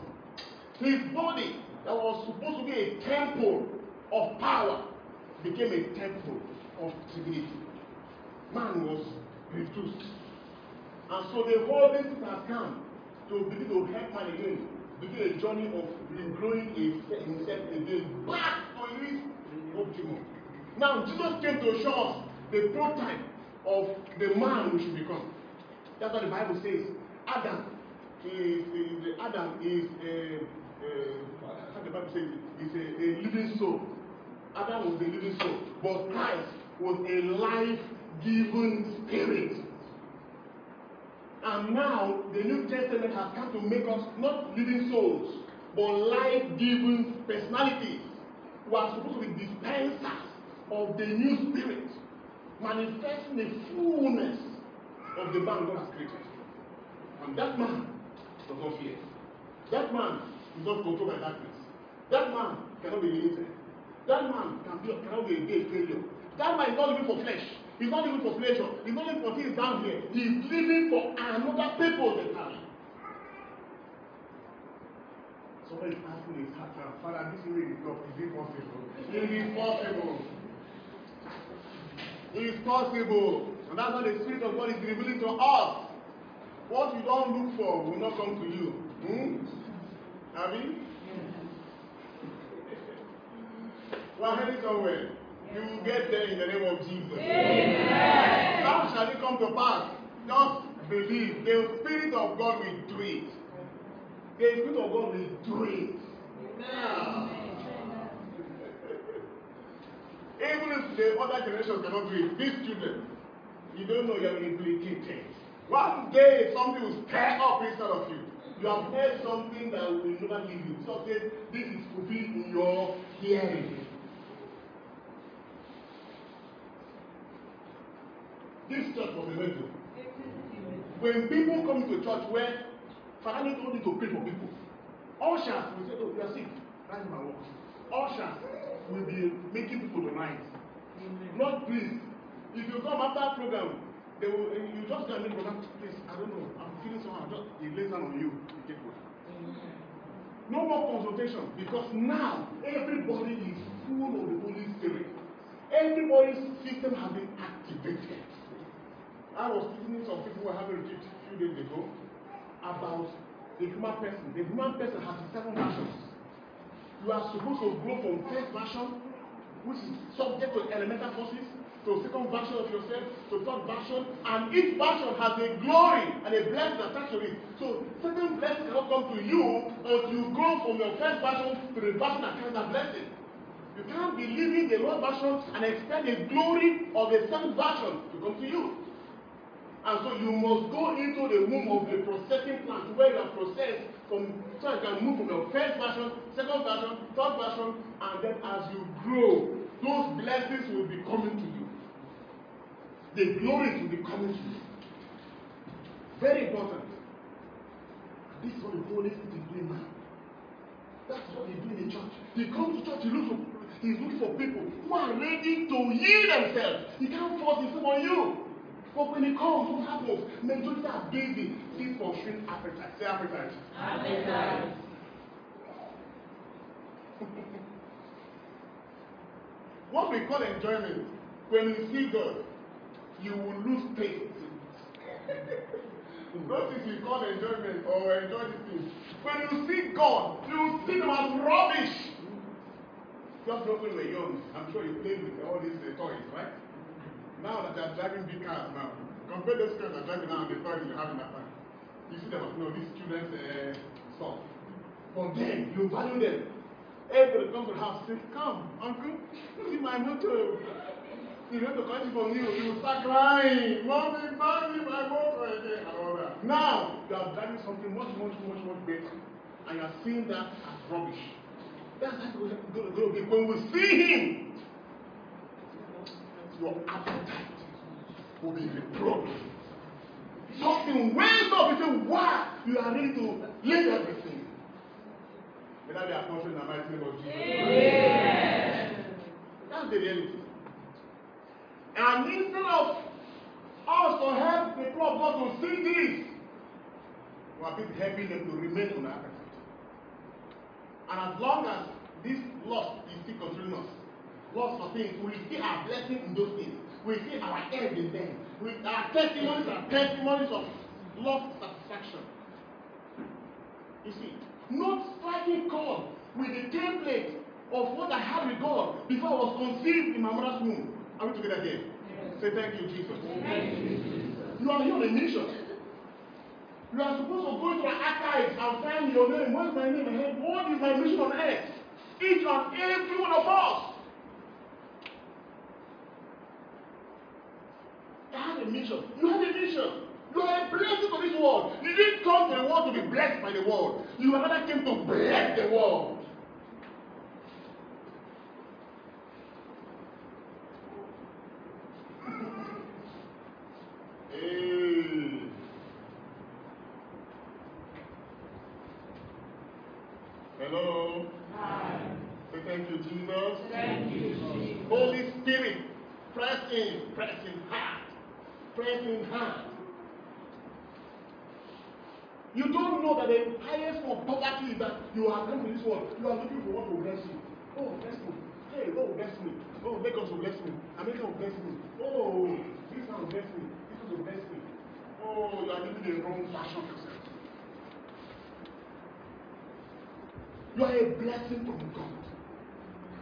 His body, that was supposed to be a temple of power, became a temple of divinity. Man was reduced. And so the whole this has come to begin to help man again, begin a journey of regrowing himself again back to his optimum. Now, Jesus came to show us the prototype of the man we should become. That's what the Bible says. Adam is, is Adam is a, a how the Bible says is a, a living soul. Adam was a living soul, but Christ was a life-giving spirit. And now the New Testament has come to make us not living souls, but life-giving personalities who are supposed to be dispensers of the new spirit, manifesting the fullness of the man God has created. And that man does not fear. That man is not controlled by darkness. That man cannot be limited. That man can be, cannot be a day failure. That man is not living for flesh. He's not living for pleasure. He's not living for things down here. He's living for another purpose entirely. Somebody is asking his heart Father, this is God. Is it possible? It is possible. It is possible. And that's what the Spirit of God is revealing to us. What you don't look for will not come to you. Hmm? Have you? We're heading somewhere. You will get there in the name of Jesus. Amen. How shall it come to pass? Just believe. The Spirit of God will do it. The Spirit of God will do it. Yeah. Even if the other generations cannot do it, these children, you don't know you're implicated. One day something will stir up inside of you. You have heard something that will never leave you. So say, this is fulfilled in your hearing. This church was a miracle. When people come to church where Father told you to pray for people, ushers will say, Oh, you are sick. Rise and walk. Ushers will be making people to rise. Not please. If you come after program, they will and you just can make program, please, I don't know, I'm feeling somehow. Just he lays down on you, you take over. No more confrontation because now everybody is full of the Holy Spirit. Everybody's system has been activated. I was listening to some people who were having a retreat a few days ago about the human person. The human person has seven versions. You are supposed to grow from first version, which is subject to elemental forces, to second version of yourself, to third version, and each version has a glory and a blessing attached to it. So certain blessings cannot come to you until you grow from your first version to the version that carries that blessing. You can't be living the lower version and expect the glory of the seventh version to come to you. And so you must go into the womb of the processing plant where you are processed from so you can move from your first version, second version, third version, and then as you grow, those blessings will be coming to you. The glories will be coming to you. Very important. This is what the Holy Spirit is doing now. That's what he's doing in the church. He comes to church, he looks for he's looking for people who are ready to yield themselves. He can't force himself on you. But when he comes, what happens? Majority are busy, still pursuing appetite. Say appetite. Appetite. *laughs* what we call enjoyment, when you see God, you will lose taste. *laughs* Those things we call enjoyment or enjoy these things. When you see God, you see them as rubbish. Just when we were young, I'm sure you played with all these uh, toys, right? Now that they're driving big cars now, compare those cars that are driving now and the toys you have in that time. You see them as know, these children's uh, stuff. But then you value them. Everybody comes to the house, Come, uncle, see my motor. You know the it from you, you start crying. Mommy, buy me my motor and all that. Now, you are driving something much, much, much, much better. And you are seeing that as rubbish. That's it's going to be. When we see him, your appetite will be reproached. Something wakes up and say, Why? You are ready to leave everything. May that be accomplished in the mighty name of Jesus. Amen. That's the reality. And instead of us to help the people of God to see this, we are helping them to remain on appetite. And as long as this lust is still controlling us, for things, we see our blessing in those things. We see our end in them. We, our testimonies are testimonies of lust satisfaction. You see, not striking chord with the template of what I had with God before I was conceived in my mother's womb. Are we together here? Yes. Say thank you, Jesus. Thank you, Jesus. You are here on a mission. You are supposed to go into the archives and find your name. What's my name? What is my mission on earth? Each and every one of us. I have a mission. You have a mission. You are a blessing to this world. You didn't come to the world to be blessed by the world. You rather came to bless the world. Hard. You don't know that the highest form of poverty is that you have come to this world. You are looking for what will bless you. Oh, bless me. Hey, God will bless me. Oh, Lagos will bless me. America will bless me. Oh, this one will bless me. This one will bless me. Oh, you are living the wrong version of yourself. You are a blessing from God.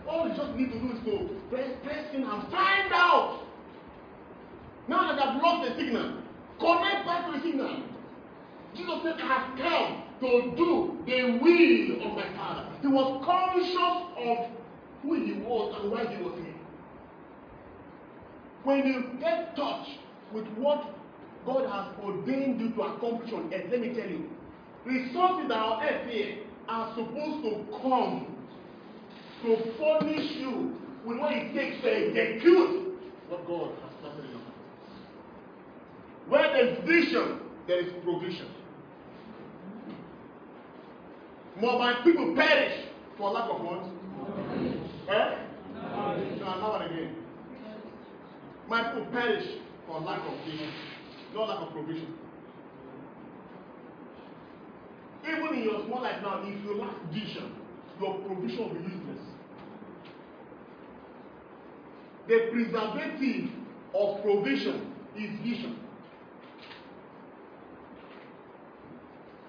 All you just need to do is to press, press in and find out. Now that I've lost the signal, connect back to the signal. Jesus said, I have come to do the will of my Father. He was conscious of who he was and why he was here. When you get touched with what God has ordained you to accomplish on earth, let me tell you, resources that are earth here are supposed to come to furnish you with what it takes to execute what God has planted in your heart. Where there's vision, there is provision. More my people perish for lack of what? Eh? No, not again. My people perish for lack of vision, not lack of provision. Even in your small life now, if you lack vision, your provision will be useless. The preservative of provision is vision.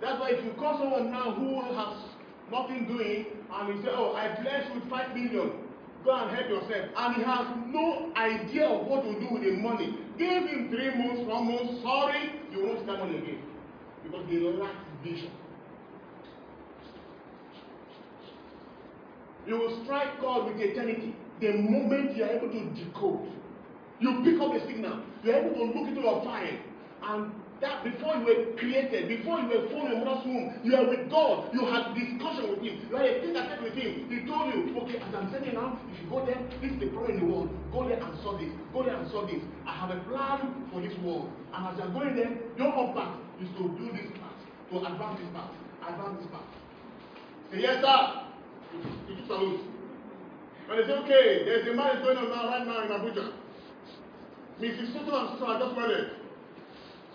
That's why if you call someone now who has nothing doing and you say, Oh, I bless you with five million, go and help yourself. And he has no idea of what to do with the money. Give him three months, one month, sorry, you won't that money again. Because they lack vision. You will strike God with eternity the moment you are able to decode. You pick up the signal. You are able to look into your file. And that before you were created, before you were formed in your mother's womb, you are with God. You had discussion with Him. You had a thing that said with Him. He told you, okay, as I'm saying now, if you go there, this is the problem in the world. Go there and solve this. Go there and solve this. I have a plan for this world. And as you're going there, your own part is to do this part, to advance this part, advance this part. Say, yes, sir. You took salute. And they say, okay, there's a marriage going on now, right now in Abuja. Mrs. Soto and Soto are just married.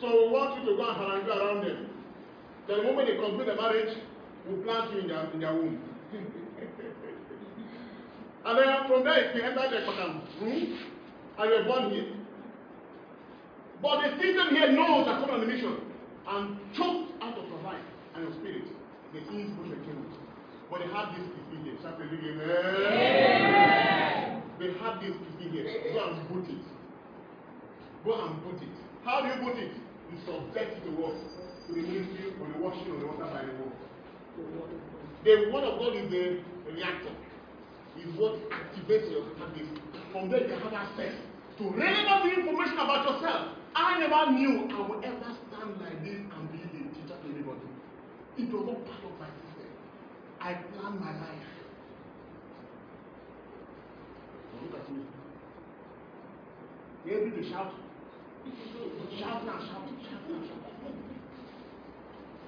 So we want you to go and harangue around them. The moment they complete the marriage, we plant you in their, in their womb. *laughs* and then from there, if you enter the Ekpakam, hmm? and you are born here. But the system here knows that come on the mission and choked out of your life and your spirit the things which are killed. But they have this kissing here. Shout a big amen. They have this kissing here. Go and put it. Go and put it. How do you put it? You subject it to what? To the ministry or the washing of the water by the word. The word of God is the reactor. Is what activates your database. From there you can have access to relevant information about yourself. I never knew I would ever stand like this and be a teacher to anybody. It was not part of my system. I planned my life. Look at me. Able to shout. Shout now, shout, shout now, shout.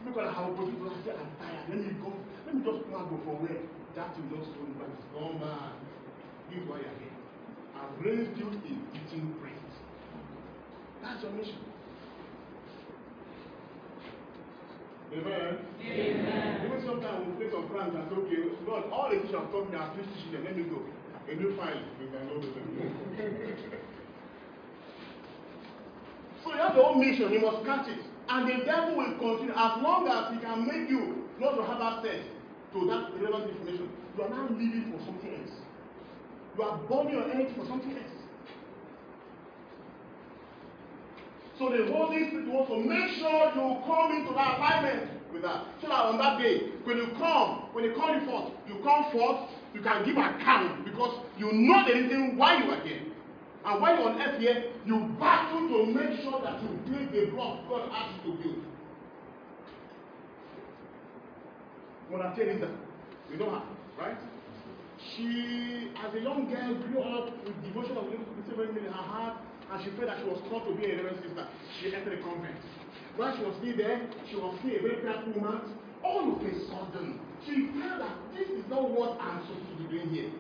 Look at how most people say I'm tired. Let me go. Let me just go and go for where that will just go back. It's. This is why you're here. I've raised you a teaching priest. That's your mission. Amen. Amen. Even sometimes we play some plans and say, okay, Lord, all the teachers taught me, I've them, let me go. A new file, you can go to them. So you have your own mission, you must catch it. And the devil will continue as long as he can make you not to have access to that relevant information. You are now living for something else. You are burning your energy for something else. So the Holy Spirit wants to make sure you come into that alignment with that. So that on that day, when you come, when you forth, you come forth, you can give account because you know the reason why you are here. And while you're on earth here, you battle to make sure that you build the block God asked you to build. Mother Teresa, you know her, right? She, as a young girl, grew up with devotion of living in her heart, and she felt that she was called to be a reverend sister. She entered a convent. While she was still there, she was still a very prayerful woman. All of a sudden, she felt that this is not what I'm supposed to be doing here.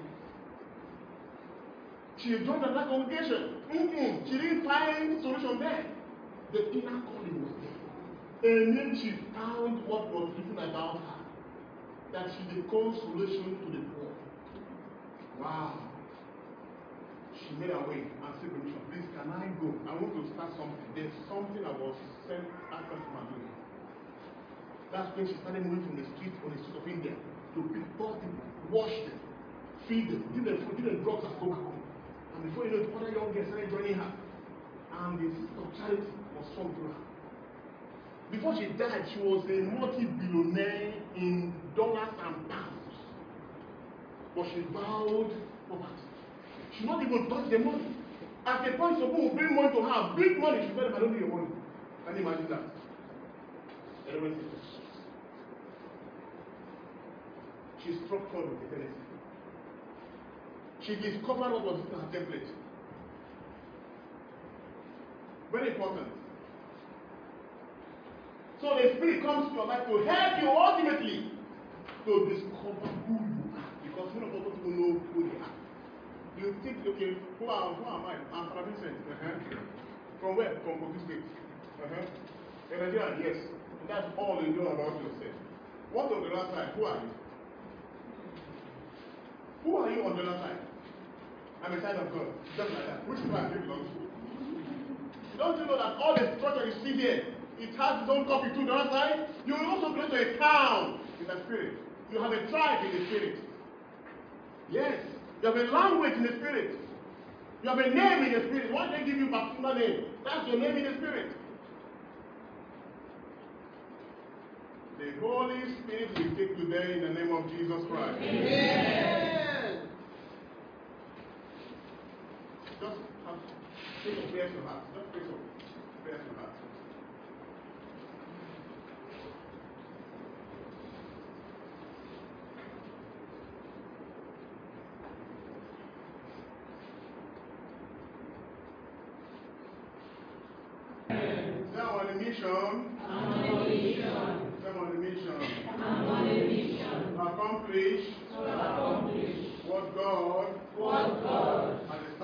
She joined another congregation. Mm-mm. She didn't find solution there. The inner calling was there. And then she found what was written about her. That she's the consolation to the poor. Wow. She made her way and said, Bishop, please can I go? I want to start something. There's something I was sent after from doing. That's when she started moving from the street on the street of India to pick poor people, wash them, feed them, give them food, give them drugs and cocaine. And before you know it, other young girls started joining her. And the sister of charity was formed through her. Before she died, she was a multi-billionaire in dollars and pounds. But she vowed poverty. She not even touch the money. At the point someone will bring money to her, big money, she said, I don't need your money. Can you imagine that? She struck forward with eternity. She discovered what was in her template. Very important. So the Spirit comes to your life to help you ultimately to discover who you are. Because many of us don't know who they are. You think, okay, who am, who am I? I'm Father Vincent. Uh-huh. From where? From Kogi State. Uh-huh. In Nigeria, yes. That's all you know about yourself. What on the last side? Who are you? Who are you on the other side? I'm a child of God. Just like that. Which one do you belong to? Don't you know that all the structure you see here, it has its own copy to the other side? You will also belong to a town in the spirit. You have a tribe in the spirit. Yes. You have a language in the spirit. You have a name in the spirit. Why they give you baptismal name? That's your name in the spirit. The Holy Spirit will take today in the name of Jesus Christ. Amen. Just have take some prayers to heart. Just pray some prayers to heart. Say I'm on a mission. I'm on a mission Say I'm on a mission. I'm on a mission To accomplish to accomplish what God what God has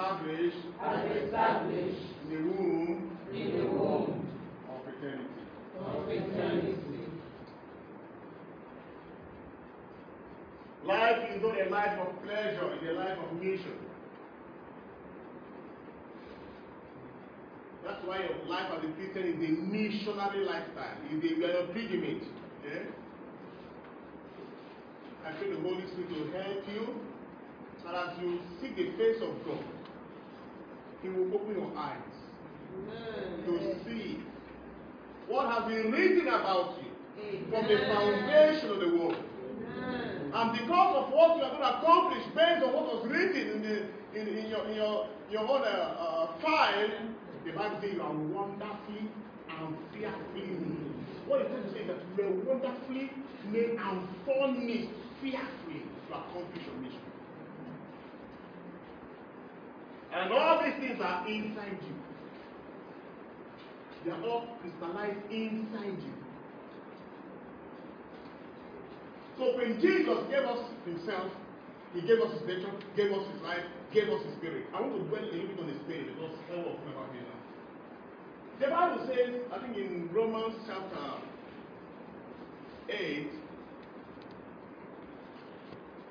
has established the womb in the womb of eternity. of eternity. Life is not a life of pleasure, it's a life of mission. That's why your life as a Christian is a missionary lifestyle. You are a pilgrimage. Yeah? I pray the Holy Spirit will help you. And as you seek the face of God, He will open your eyes to see what has been written about you from the foundation of the world. And because of what you are going to accomplish based on what was written in, the, in, in your, in your, your own uh, uh, file, the Bible says you are wonderfully and fearfully made. What it trying to say is that you are wonderfully made and furnished fearfully to accomplish your mission. And all these things are inside you. They are all crystallized inside you. So when Jesus gave us himself, he gave us his nature, gave us his life, gave us his spirit. I want to dwell a little bit on the spirit because all of them about here now. The Bible says, I think in Romans chapter 8,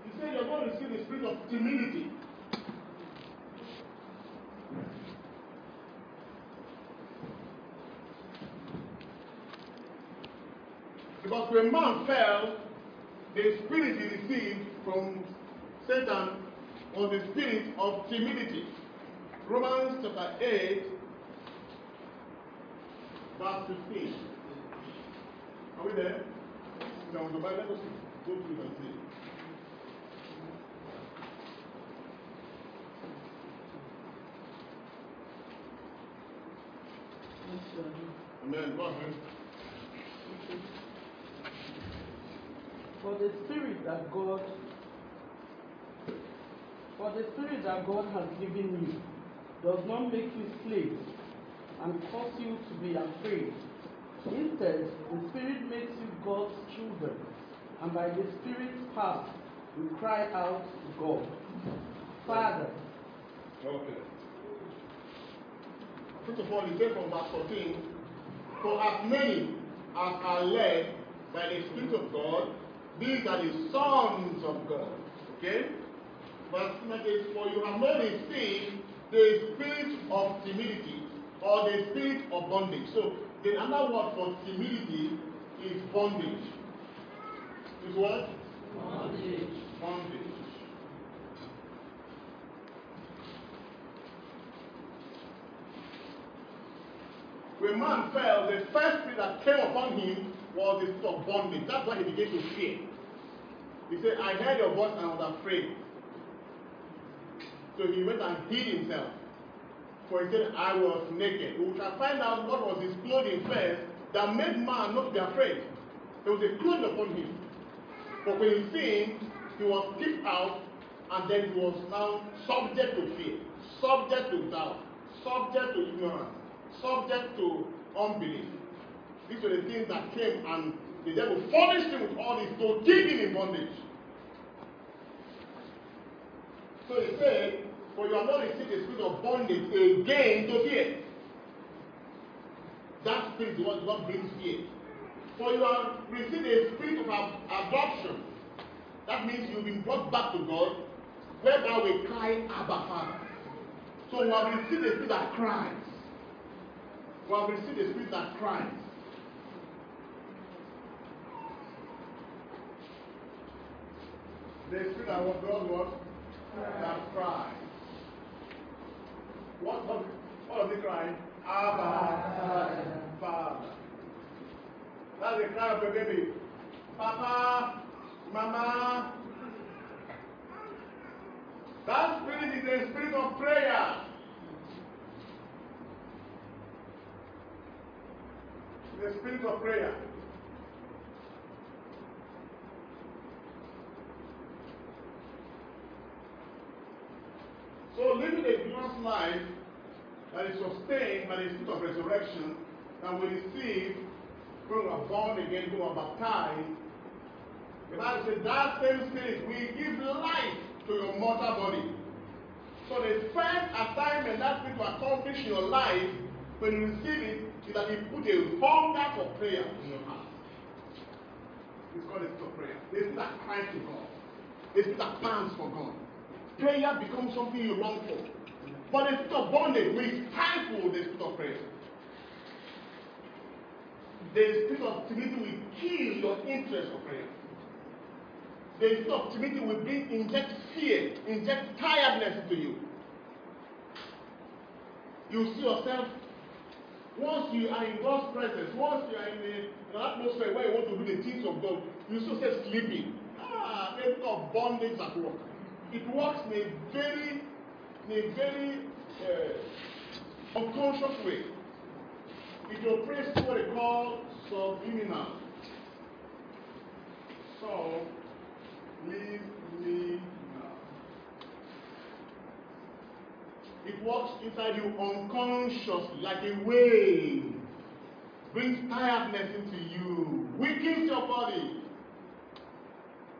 he said you're going to receive the spirit of timidity. Because when man fell, the spirit he received from Satan was the spirit of timidity. Romans chapter 8, verse 15. Are we there? Now, the Bible, let us go through and see. Amen. Go ahead. For the spirit that God for the spirit that God has given you does not make you slaves and cause you to be afraid. Instead, the spirit makes you God's children, and by the spirit's power you cry out to God. Father, Okay. First of all, he said from verse 14, For as many as are led by the Spirit of God, these are the sons of God. Okay? Verse 15 For you have not received the spirit of timidity or the spirit of bondage. So, the another word for timidity is bondage. Is what? Bondage. Bondage. When man fell, the first thing that came upon him was the spirit of bondage. That's why he began to fear. He said, I heard your voice and I was afraid. So he went and hid himself. For he said, I was naked. We shall find out what was his clothing first that made man not be afraid. There was a clothing upon him. But when he sinned, he was kicked out and then he was now subject to fear, subject to doubt, subject to ignorance, subject to unbelief. These were the things that came and the devil furnished him with all this to keep him in bondage. So he said, For you have not received the spirit of bondage again to fear. That spirit is what, brings fear. For you have received a spirit of ad- adoption. That means you've been brought back to God whereby we cry, Abba Father. So we have received the spirit that cries. We have received the spirit that cries. The spirit that was God what? That cries. What, what, what does it cry? Abba Father. That's the cry of a baby. Papa, Mama. That spirit is a spirit of prayer. The spirit of prayer. So living a glorious life that is sustained by the spirit of resurrection that we receive when we are born again, we are baptized. The Bible says that same spirit will give life to your mortal body. So the first assignment that spirit will accomplish in your life when you receive it is that it put a hunger for prayer in your heart. It's called a spirit of prayer. The spirit that cries to God. The spirit that pants for God. Prayer becomes something you long for. But the spirit of bondage will stifle the spirit of prayer. The spirit of timidity will kill your interest for prayer. The spirit of timidity will bring inject fear, inject tiredness into you. You see yourself once you are in God's presence, once you are in a, an atmosphere where you want to do the things of God, you see yourself sleeping. Ah, the spirit of bondage at work. It works in a very, in a very uh, unconscious way. It operates what they call subliminal. Subliminal. It works inside you unconsciously, like a wave. Brings tiredness into you, weakens your body.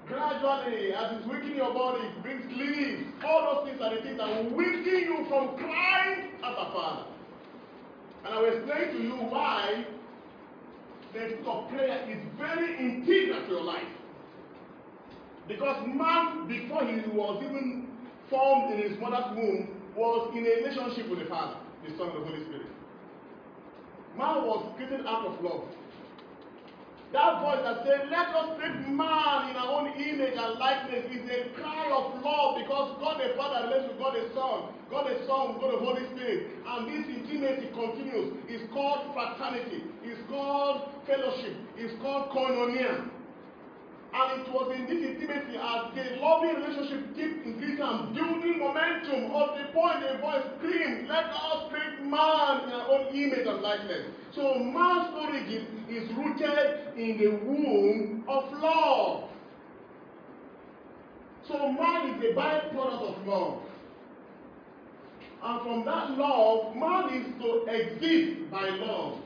Gradually, as it's weakening your body, it brings sleep. All those things are the things that will weaken you from crying at the Father. And I will explain to you why the spirit of prayer is very integral to your life. Because man, before he was even formed in his mother's womb, was in a relationship with the Father, the Son, and the Holy Spirit. Man was created out of love. That voice that said, Let us create man in our own image and likeness is a cry of love because God the Father relates with God the Son, God the Son, God the Holy Spirit. And this intimacy continues. It's called fraternity, it's called fellowship, it's called koinonia. And it was in this intimacy as the loving relationship keeps increasing and building momentum of the point the voice screamed, Let us create man in our own image and likeness. So man's origin is rooted in the womb of love. So man is a byproduct of love. And from that love, man is to exist by love.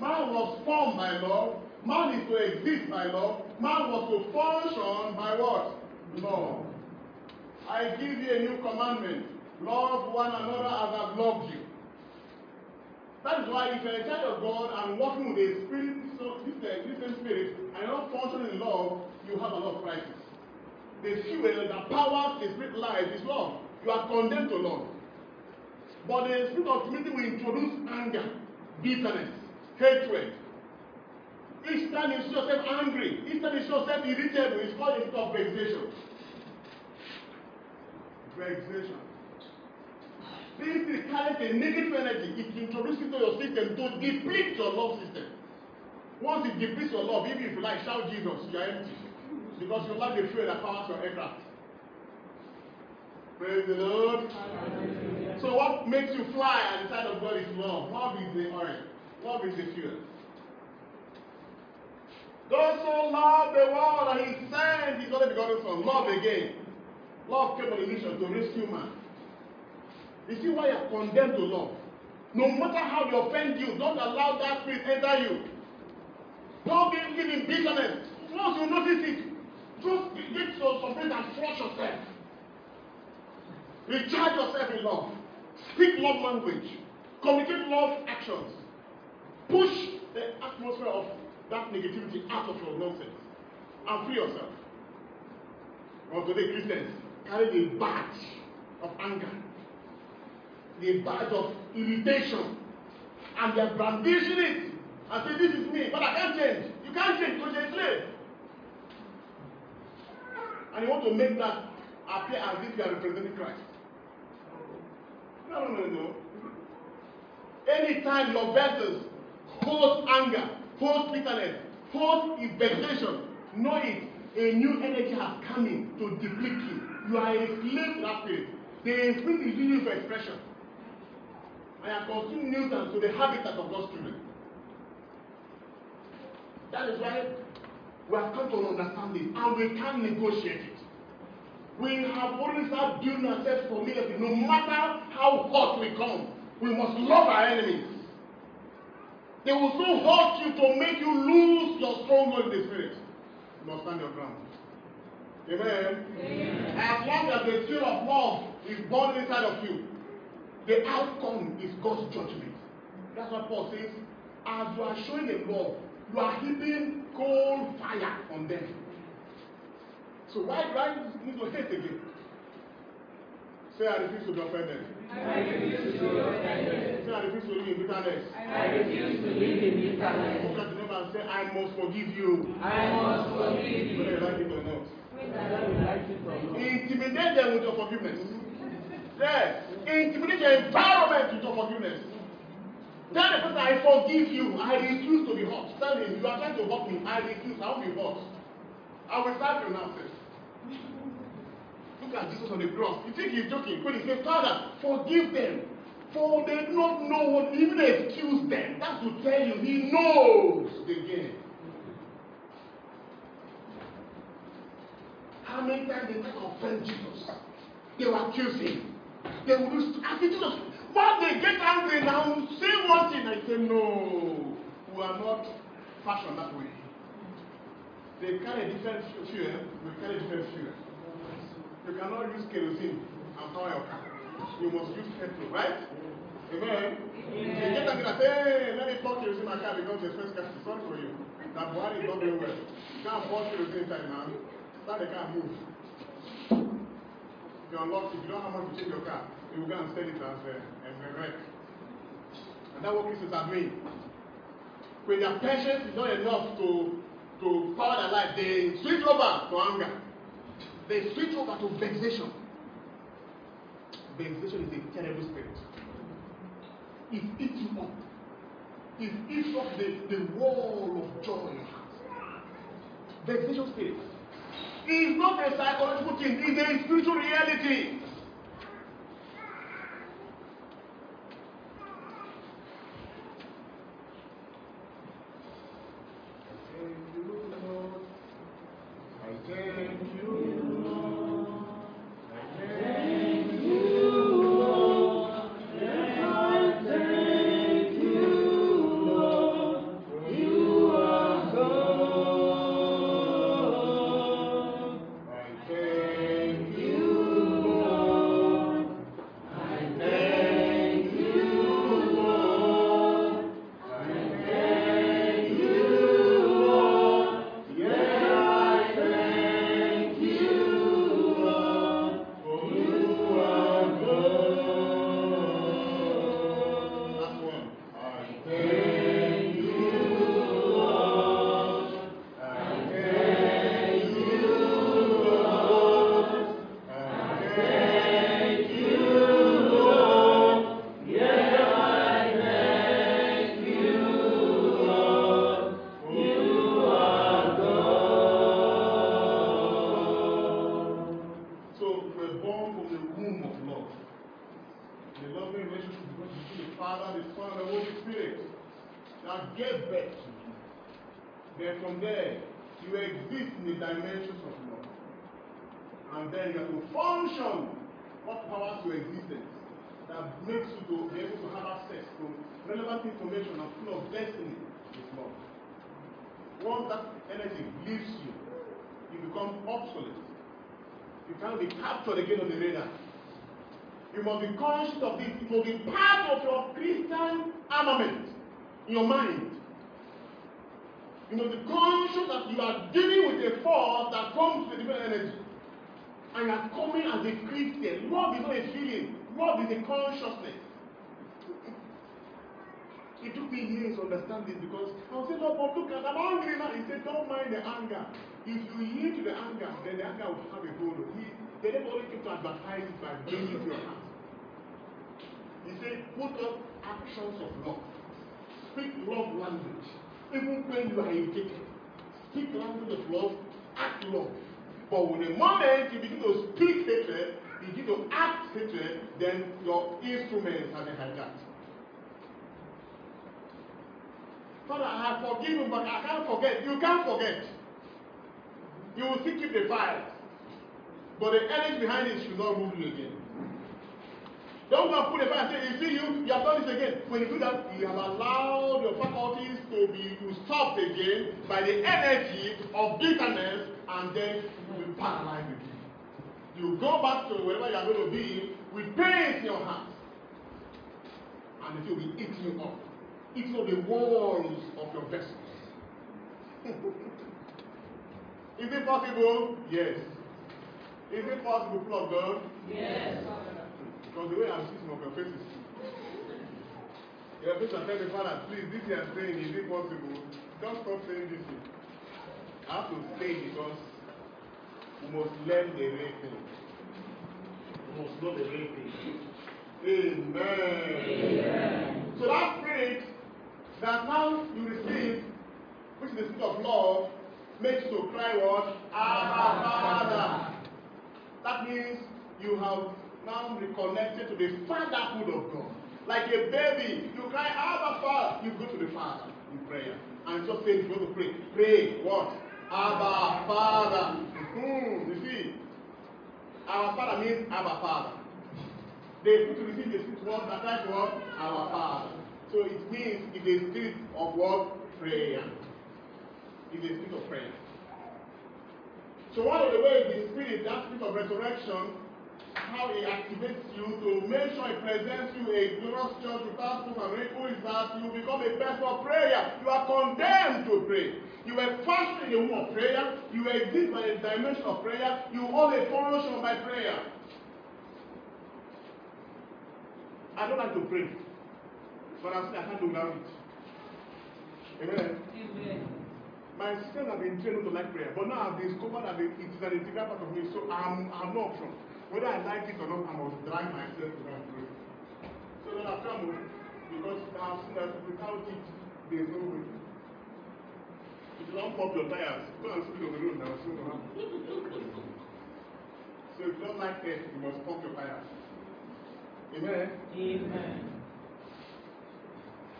Man was formed by love. Man is to exist by love. Man was to function by what? Love. I give you a new commandment. Love one another as I've loved you. That is why if you're a child of God and working with a spirit, so this, uh, spirit, and you're not functioning in love, you have a lot of crisis. The fuel that powers a spirit life is love. You are condemned to love. But the spirit of timidity will introduce anger, bitterness, hatred. Each time you see yourself angry, each time you see yourself irritable, it's called a of vexation. Vexation. This is carries a negative energy. It introduces into your system to deplete your love system. Once it depletes your love, even if you like shout Jesus, you are empty. Because you lack the fuel that powers your aircraft. Praise the Lord. So what makes you fly at the side of God is love. Love is the oil. Love is the fuel. God so loved the world that he sent his only begotten son. Love again. Love came on a mission to rescue man. You see why you're condemned to love. No matter how they offend you, don't allow that spirit enter you. Don't be live bitterness. Once you notice it, just get to some place and flush yourself. Recharge yourself in love. Speak love language. Communicate love actions. Push the atmosphere of that negativity out of your nonsense and free yourself. or today Christians, carry the badge of anger, the badge of irritation, and they're brandishing it and say, This is me, but I can't change. You can't change because you're a slave. And you want to make that appear as if you are representing Christ. No, no, no, no. Anytime your vessels hold anger, hold bitterness, hold vexation, know it. A new energy has come in to deplete you. You are a slave to that spirit. The spirit is using for expression. I am consuming nuisance to the habitat of God's children. That is why we have come to an understanding and we can negotiate it. We have already started building ourselves familiar with it. No matter how hot we come, we must love our enemies. They will so hurt you to make you lose your stronghold in the spirit. You must stand your ground. Amen. Amen. As long as the spirit of love is born inside of you, the outcome is God's judgment. That's what Paul says. As you are showing them love, you are heaping cold fire on them. So why do I need to hate again? Say I refuse to be offended. I refuse to be offended. Say I refuse to live in bitterness. I refuse to live in bitterness. Look at the neighbor and say, I must forgive you. I must forgive Whether you you. like it or not. Whether you like it or not. Intimidate them with your forgiveness. Yes. Intimidate your environment with your forgiveness. Tell the person, I forgive you. I refuse to be hurt. Tell him, you are trying to hurt me. I refuse. I won't be hurt. I will serve you now, sis. Look at Jesus on the cross. You think he's joking? When he said, Father, forgive them. For they do not know what, even excuse them. That's to tell you, he knows the game. How many times they to offend Jesus? They will accuse him. They will do I say, Jesus. But they get angry now, say one thing, I say, no, we are not fashioned that way. They carry different fuel, we carry different fuel. You cannot use kerosene and power your car. You must use petrol, right? Amen. You get and say, hey, let me pour kerosene in my car because the first car is sorry for you. That Buhari is not doing well. You can't pour kerosene inside now. Start the car move. If you unlock, if you don't have money to change your car, you will go and sell it as a, as a wreck. And that's what Christians are doing. When their patience is not enough to, to power their life, they switch over to anger. They switch over to vexation. Vexation is a terrible spirit. It eats you up. It eats up the, the wall of joy in your heart. Vexation spirit. It's not a psychological thing, it's a spiritual reality. Thank must be conscious of this. It will be part of your Christian armament in your mind. You must be conscious that you are dealing with a force that comes with different energy. And you are coming as a Christian. Love is not a feeling, love is a consciousness. *laughs* It took me years to understand this because I was saying, Lord, but look I'm angry now. He said, Don't mind the anger. If you yield to the anger, then the anger will have a hold on you. The devil only to advertise it by bringing it to your heart. He said, Put up actions of love. Speak love language. Even when you are irritated. Speak language of love, act love. But when the moment you begin to speak hatred, you begin to act hatred, then your instruments are hijacked. Father, I have forgiven, but I can't forget. You can't forget. You will still keep the fire. But the energy behind it should not rule you again. Don't go and put the fire and say, you see you, you have done this again. When you do that, you have allowed your faculties to be stopped again by the energy of bitterness, and then you will paralyze you. You go back to wherever you are going to be with pain in your heart. And it will be eating you up. Eating up the walls of your vessels. *laughs* Is it possible? Yes. Is it possible, of God? Yes. Because the way I'm seeing some of your faces. Your face and tell me, Father, please, this you are saying, is it possible? Don't stop saying this thing. I have to it because we must learn the real thing. We must know the real thing. Amen. Amen. So that spirit that now you receive, which is the spirit of love, makes you to cry what? Abba Father. That means you have now reconnected to the fatherhood of God. Like a baby, you cry, Abba Father. You go to the Father in prayer. And just say, you go to pray. Pray what? Abba Father. Hmm, you see, our Father means Abba Father. They put to receive the spirit word attached to what? Our Father. So it means it's a spirit of what? Prayer. It's a spirit of prayer. So one of the ways the spirit, that spirit of resurrection, how it activates you to make sure it presents you a glorious church without proof and who is that you become a person of prayer. You are condemned to pray. You were fashioned in the womb of prayer. You exist by a dimension of prayer. You hold a function by prayer. I don't like to pray, but I'm saying I can't do without it. Amen. Amen. My sisters have been trained to like prayer, but now I've discovered that it is an integral part of me, so I'm, I'm no option. Whether I like it or not, I must drive myself to and pray. So then I've come home, because I've seen that without it, there's no way. If you don't pump your tires, go and speed on the road now, so So if you don't like it, you must pump your tires. Amen. Amen.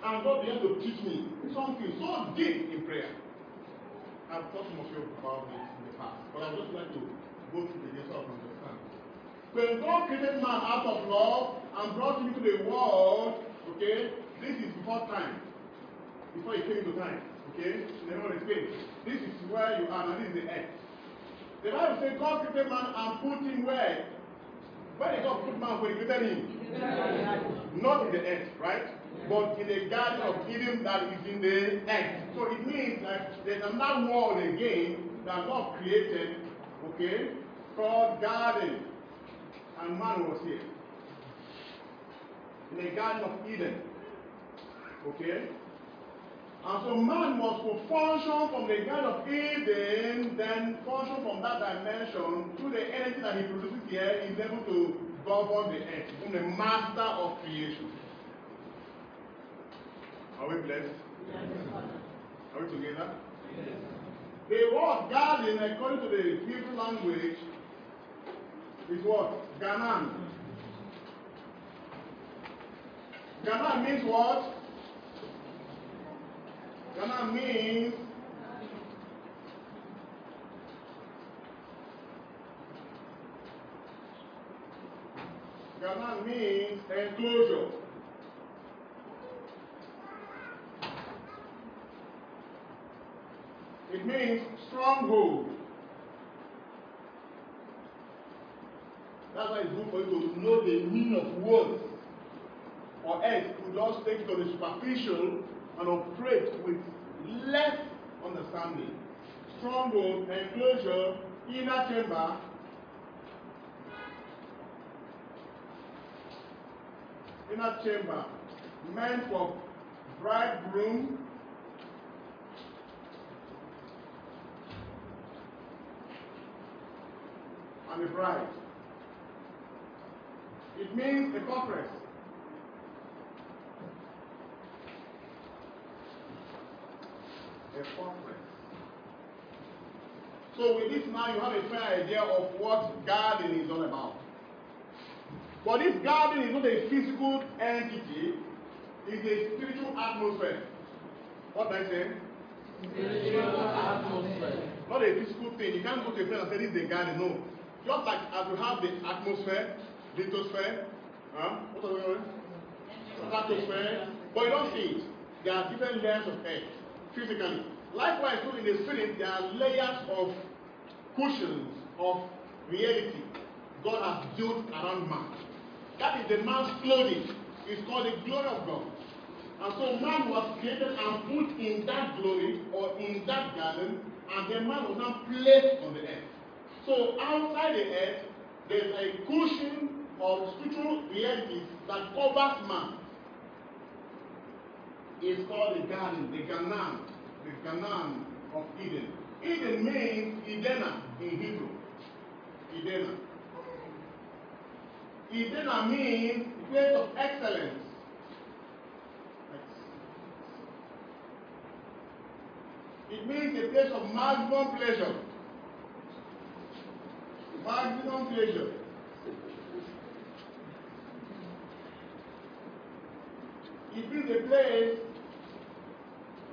And God began to teach me something so deep in prayer. I've of you about this in the past, but I just like to go through the so I can understand. When God created man out of love and brought him into the world, okay, this is before time, before he came into time, okay, in the heaven. This is where you are, and this is the earth. The Bible says God created man and put him where? Where did God put man when he created him? Not in the earth, right? But in the garden of Eden that is in the earth. So it means that there's another world again that God created, okay, called garden. And man was here. In the garden of Eden. Okay? And so man was to function from the garden of Eden, then function from that dimension to the energy that he produces here, is able to govern the earth, become the master of creation. Are we blessed? Are we together? The word garden, according to the Hebrew language, is what? Ganan. Ganan means what? Ganan means Ganan means enclosure. It means stronghold. That's why it's good for you to know the meaning of words. Or else you just take it on the superficial and operate with less understanding. Stronghold, enclosure, inner chamber. Inner chamber meant for bridegroom and the bride. It means a fortress. A fortress. So with this now you have a fair idea of what garden is all about. But this garden is not a physical entity, it's a spiritual atmosphere. What did I say? Spiritual atmosphere. Not a physical thing. You can't go to a place and say this is a garden. No. Just like as we have the atmosphere, lithosphere, huh? what are we calling Stratosphere. But you don't see it. There are different layers of earth physically. Likewise, too, in the spirit, there are layers of cushions of reality God has built around man. That is the man's clothing. It's called the glory of God. And so man was created and put in that glory or in that garden, and then man was now placed on the earth. So outside the earth, there's a cushion of spiritual realities that covers man. It's called the garden, the Ganan, the Ganan of Eden. Eden means Edena in Hebrew. Edena. Edena means place of excellence. It means a place of maximum pleasure. Maximum pleasure. It means a place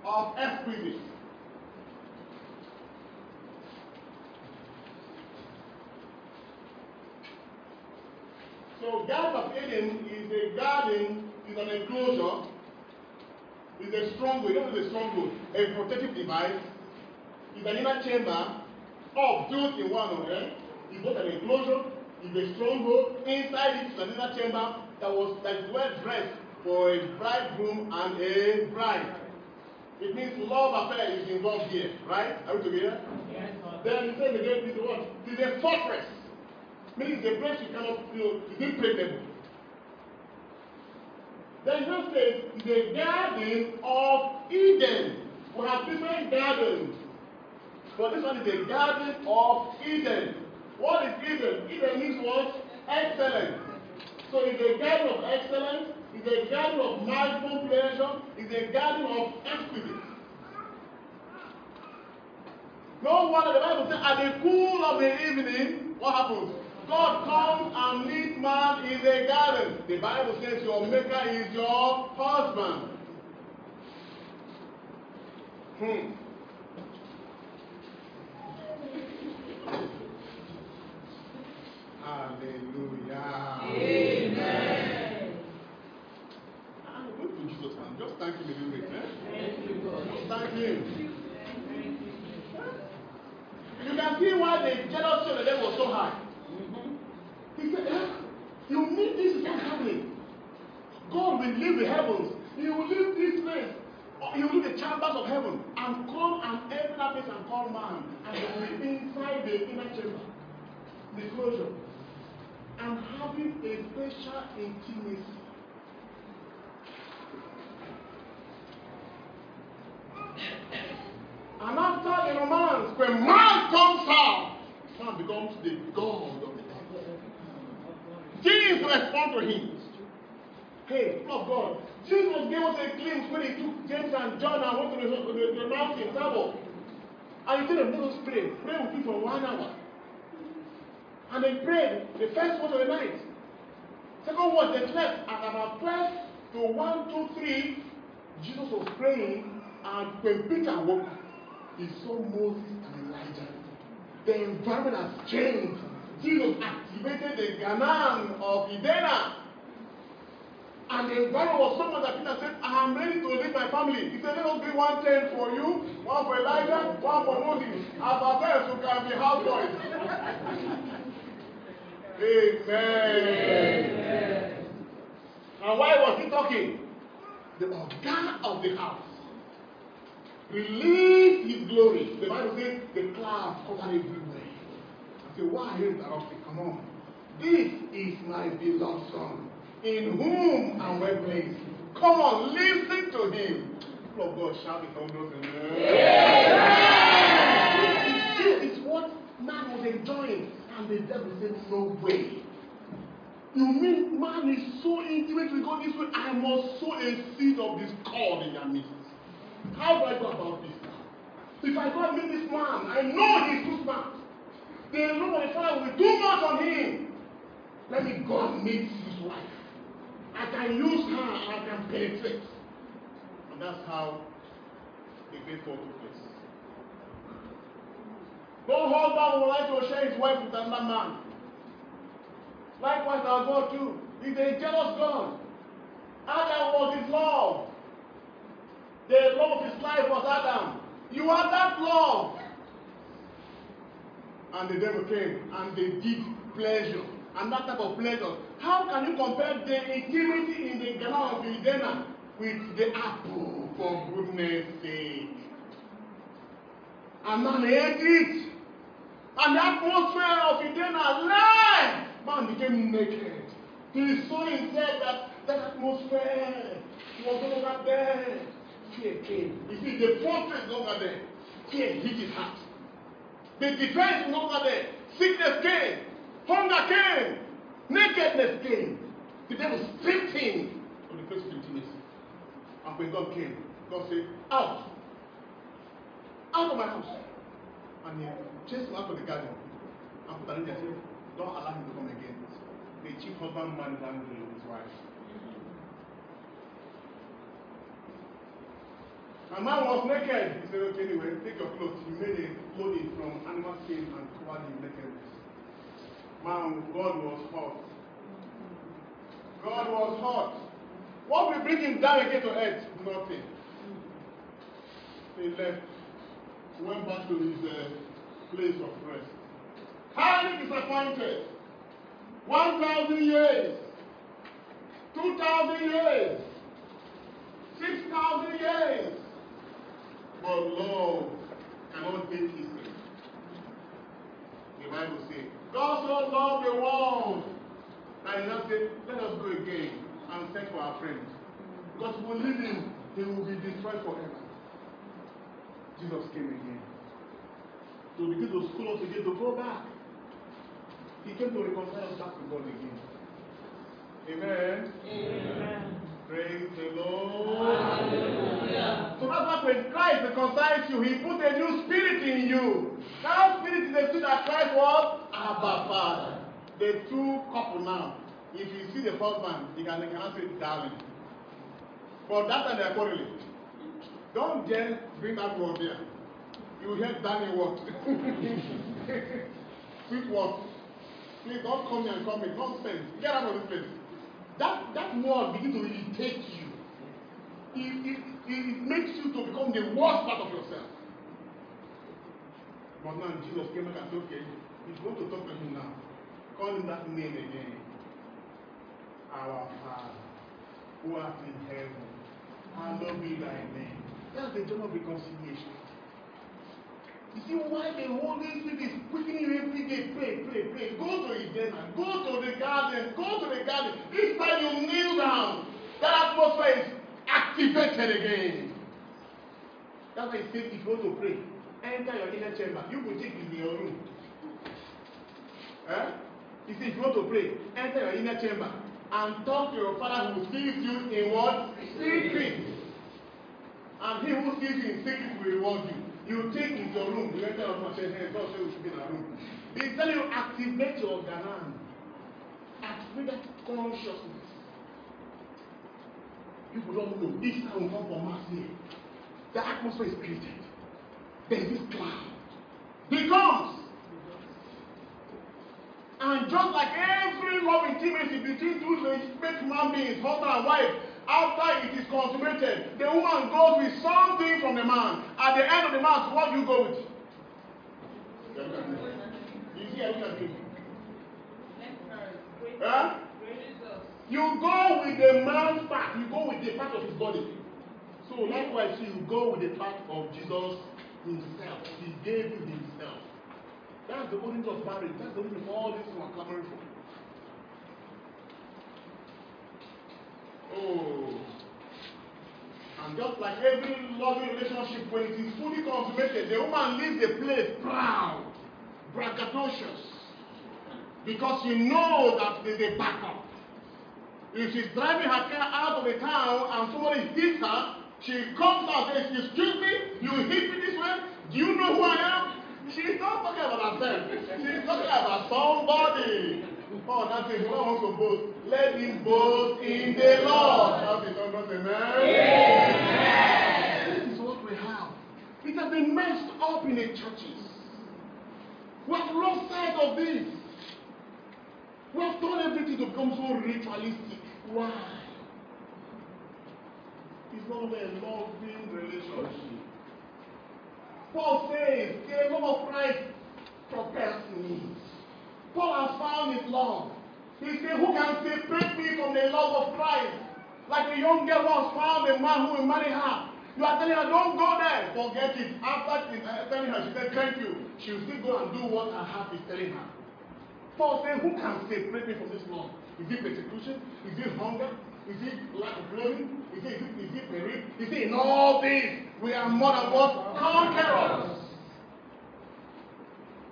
of exquisite. So Garden of Eden is a garden, is an enclosure, is a stronghold, is a stronghold? A protective device, is an inner chamber, all built in one another. It's both an enclosure, is a stronghold, inside it is an inner chamber that was that is well dressed for a bridegroom and a bride. It means love affair is involved here, right? Are we together? Yes. Then he says again, this is what? It is a fortress. Meaning a place you cannot, you know, it's impregnable. Then he says, a garden of Eden. We have different gardens. But this one is a garden of Eden. What is Eden? Eden means what? Excellence. So it's a garden of excellence, it's a garden of pleasure, it's a garden of exquisite. No wonder the Bible says, at the cool of the evening, what happens? God comes and meets man in the garden. The Bible says your maker is your husband. Hmm. Hallelujah. Amen. Ah, Go to Jesus, him a little bit. Eh? Thank you. You can see why the jealousy of the devil was so high. He said, eh? You mean this is what's happening? God will leave the heavens. He will leave this place. He will leave the chambers of heaven and come and enter that place and call man. And he will live inside the inner chamber, the closure, and having a special intimacy. And after the romance, when man comes out, man becomes the God of the. Jesus respond to him. Hey, people of God, Jesus gave us a glimpse when he took James and John and went to the, the, the mountain, Tabor. And he them, let us pray. Pray with you for one hour. And they prayed the first watch of the night. Second watch, they slept. At about 12 to 1, 2, 3, Jesus was praying. And when Peter woke up, he saw Moses and Elijah. The environment has changed. Jesus activated the Ganan of Edena. And the environment was so much that Peter said, I am ready to leave my family. He said, let us be one tent for you, one for Elijah, one for Moses. As ourselves who can be houseboys. Amen. And why was he talking? The Oga of the house released his glory. The Bible says the clouds covered everywhere. I say, why are you interrupting? Come on. This is my beloved son, in whom I'm well pleased. Come on, listen to him. People of God, shout it on those This is what man was enjoying, and the devil said, No way. You mean man is so intimate with God this way? I must sow a seed of discord in their midst. How do I go about this? If I go and meet this man, I know he's too smart. The Lord of the Father will do much on him. Let me go and meet his wife. I can use her I can penetrate. And that's how the great fall took place. No husband would like to share his wife with another man. Likewise, our God too. He's a jealous God. Adam was his love. The love of his life was Adam. You are that love. And the devil came and they did pleasure. And that type of pleasure. How can you compare the intimacy in the Garden of Eden with the apple, for goodness sake? And man ate it. And the atmosphere of Eden life, man became naked. He saw himself that that atmosphere was no longer there. Fear came. You see, the fortress is longer there. Fear hit his heart. The defense is longer there. Sickness came. Hunger came. Nakedness came. The devil stripped him of the face of intimacy. And when God came, God said, Out. Out of my house. And he chased him out of the garden. And put and said, Don't allow him to come again. The chief husband man is angry with his wife. And man was naked. He said, Okay, anyway, take your clothes. He made a clothing from animal skin and covered him nakedness. Man, God was hot. God was hot. What will bring him down again to earth? Nothing. He left. He Went back to his uh, place of rest. Highly disappointed. 1,000 years. 2,000 years. 6,000 years. But love cannot take history. The Bible says, God so loved the world that he now said, let us go again and send for our friends. Because we leave him, he will be destroyed forever. Jesus came again. To begin to school us again, to go back. He came to reconcile us back to God again. Amen. Amen. Praise the Lord. Hallelujah. So that's why when Christ reconciles you, he put a new spirit in you. That spirit is the spirit that Christ was Abba Father. The two couple now. If you see the husband, you can, you cannot say darling. But that time they are quarreling. Don't then bring that word there. You hear darling word. *laughs* Sweet word. Please don't come here and come in. Nonsense. Get out of this place. That that word begin to irritate you. It, it, it makes you to become the worst part of yourself. But now Jesus came back and said, okay, he's going to talk to him now. Call him that name again. Our Father, who art in heaven, hallowed be thy name. That's the of reconciliation. You see why the Holy Spirit is quickening you every day. Pray, pray, pray. Go to Eden, go to the garden, go to the garden. Each time you kneel down, that atmosphere is activated again. That's why he said, if you want to pray, enter your inner chamber. You will take it in your room. Eh? He said, if you want to pray, enter your inner chamber and talk to your father who sees you in what? Secret. And he who sees you in secret will reward you. You take in your room, you enter your room and say, hey, God say we should be in our room. They tell you activate your ganan. Activate that consciousness. People don't know. This time will come from Mars here. The atmosphere is created. There is this cloud. He comes. And just like every love intimacy between two legitimate human beings, husband and wife, after it is consummated, the woman goes with something from the man. At the end of the month, what do you go with? You see, I look at you. Huh? You go with the man's part. You go with the part of his body. So likewise, you go with the part of Jesus himself. He gave you himself. That's the origin of marriage. That's the origin of all this we are clamoring for. Oh. And just like every loving relationship, when it is fully consummated, the woman leaves the place proud, braggadocious, because she knows that there's a backup. If she's driving her car out of the town and somebody hits her, she comes out and says, Excuse me, you hit me this way? Do you know who I am? She's not talking about herself. She's talking about somebody. Oh, that's it. Who wants to boast? Let him boast in the Lord. That's it. Don't amen. This is what we have. It has been messed up in the churches. We have lost sight of this. We have done everything to become so ritualistic. Why? It's not a loving relationship. Paul says, the love of Christ propels me. Paul has found his love. He said, Who can separate me from the love of Christ? Like a young girl once found a man who will marry her. You are telling her, don't go there. Forget it. After telling her, she said, thank you. She will still go and do what her heart is telling her. Paul said, who can separate me from this love? Is it persecution? Is it hunger? Is it lack of clothing? Is it, is it, is it peril? Is it in all this? We are more than what? Conquerors.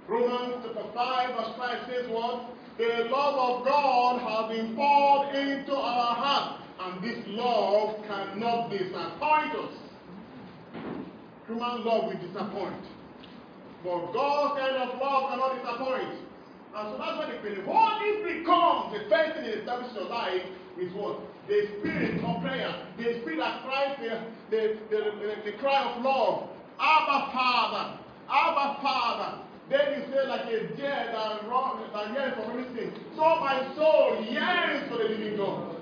Romans chapter 5 verse 5 says what? The love of God has been poured into our hearts, and this love cannot disappoint us. Human love will disappoint. But God's kind of love cannot disappoint. And so that's why the feeling. What if becomes the first thing that establishes your life is what? The spirit of prayer. The spirit that cries the, the, the, the, the cry of love. Abba Father. Abba Father. David said, like a deer that, run, that yearns for everything. So my soul yearns for the living God.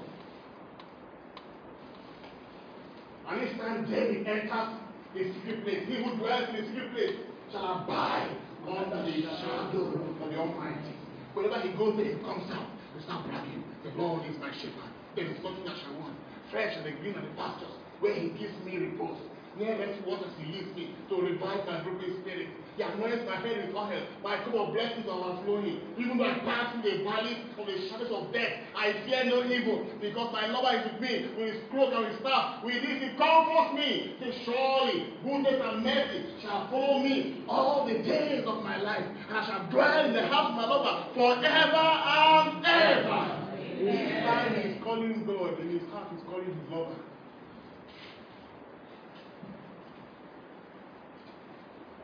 And each time David enters the secret place, he who dwells in the secret place shall abide under the shadow of the Almighty. Whenever he goes there, he comes out and start bragging. The Lord is my shepherd. There is nothing I shall want. Fresh and the green and the pastures, where he gives me repose. Near rest waters he leads me to revive my broken spirit. He anoints my head with oil. My cup of blessings are overflowing. Even though I pass through the valley of the shadows of death, I fear no evil, because my lover is with me. With his cloak and his staff, with this he comforts me. Say, surely goodness and mercy shall follow me all the days of my life, and I shall dwell in the house of my lover forever and ever. Inside he is calling God, in his heart he's calling his lover.